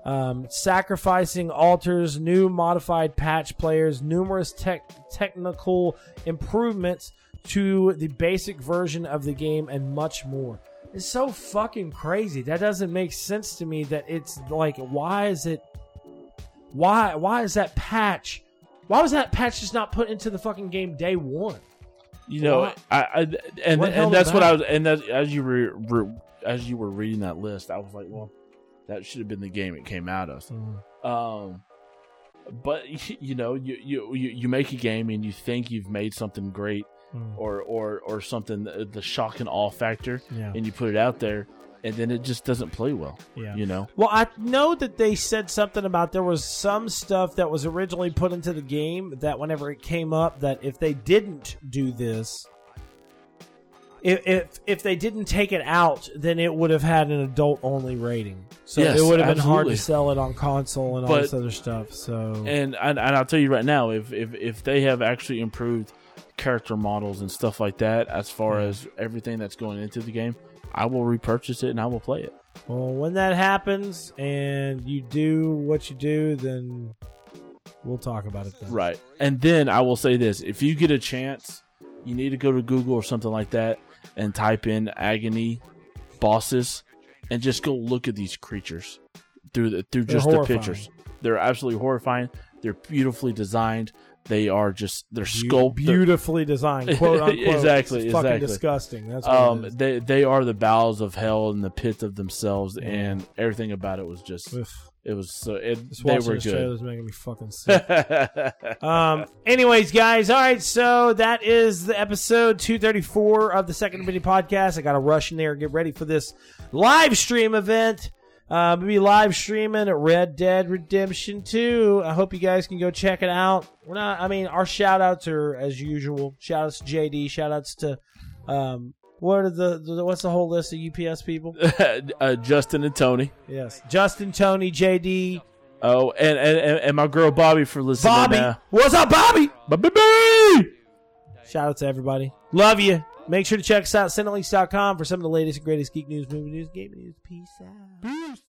um, sacrificing altars, new modified patch players, numerous tech technical improvements to the basic version of the game, and much more. It's so fucking crazy. That doesn't make sense to me. That it's like, why is it? Why? Why is that patch? Why was that patch just not put into the fucking game day one? You know, What? I, I and What and that's what I was and that as you were, were as you were reading that list, I was like, well, that should have been the game it came out of. Um, but [LAUGHS] you know, you you you make a game and you think you've made something great Mm. or or or something the, the shock and awe factor, Yeah. and you put it out there, and then it just doesn't play well. Yeah. You know, Well, I know that they said something about there was some stuff that was originally put into the game that whenever it came up that if they didn't do this, if if, if they didn't take it out, then it would have had an adult only rating. So Yes, it would have been hard to sell it on console and all this other stuff. So and, and and I'll tell you right now, if if if they have actually improved character models and stuff like that, as far as everything that's going into the game, I will repurchase it and I will play it. well, when that happens and you do what you do, then we'll talk about it then. Right. And then I will say this: if you get a chance, you need to go to Google or something like that and type in agony bosses and just go look at these creatures through the through They're just the pictures. They're absolutely horrifying. They're beautifully designed. They are just they're sculpted. beautifully designed, [LAUGHS] quote unquote. Exactly, It's fucking exactly. disgusting. That's what Um, it is. they they are the bowels of hell and the pits of themselves, and everything about it was just Ugh. it was so it, Just they were good. is making me fucking sick. [LAUGHS] um. Anyways, guys. All right. So that is the episode 234 of the Second Opinion Podcast. I got to rush in there and get ready for this live stream event. Uh, we'll be live streaming at Red Dead Redemption 2. I hope you guys can go check it out. We're not. I mean, our shout outs are as usual. Shout outs to JD. Shout outs to um. What are the, the what's the whole list of UPS people? [LAUGHS] uh, Justin and Tony. yes, Justin, Tony, JD, Oh, and and, and and my girl Bobby for listening. Bobby. now. What's up, Bobby? Bobby. Shout out to everybody. Love you. Make sure to check us out, Cinelinx.com for some of the latest and greatest geek news, movie news, gaming news. Peace out.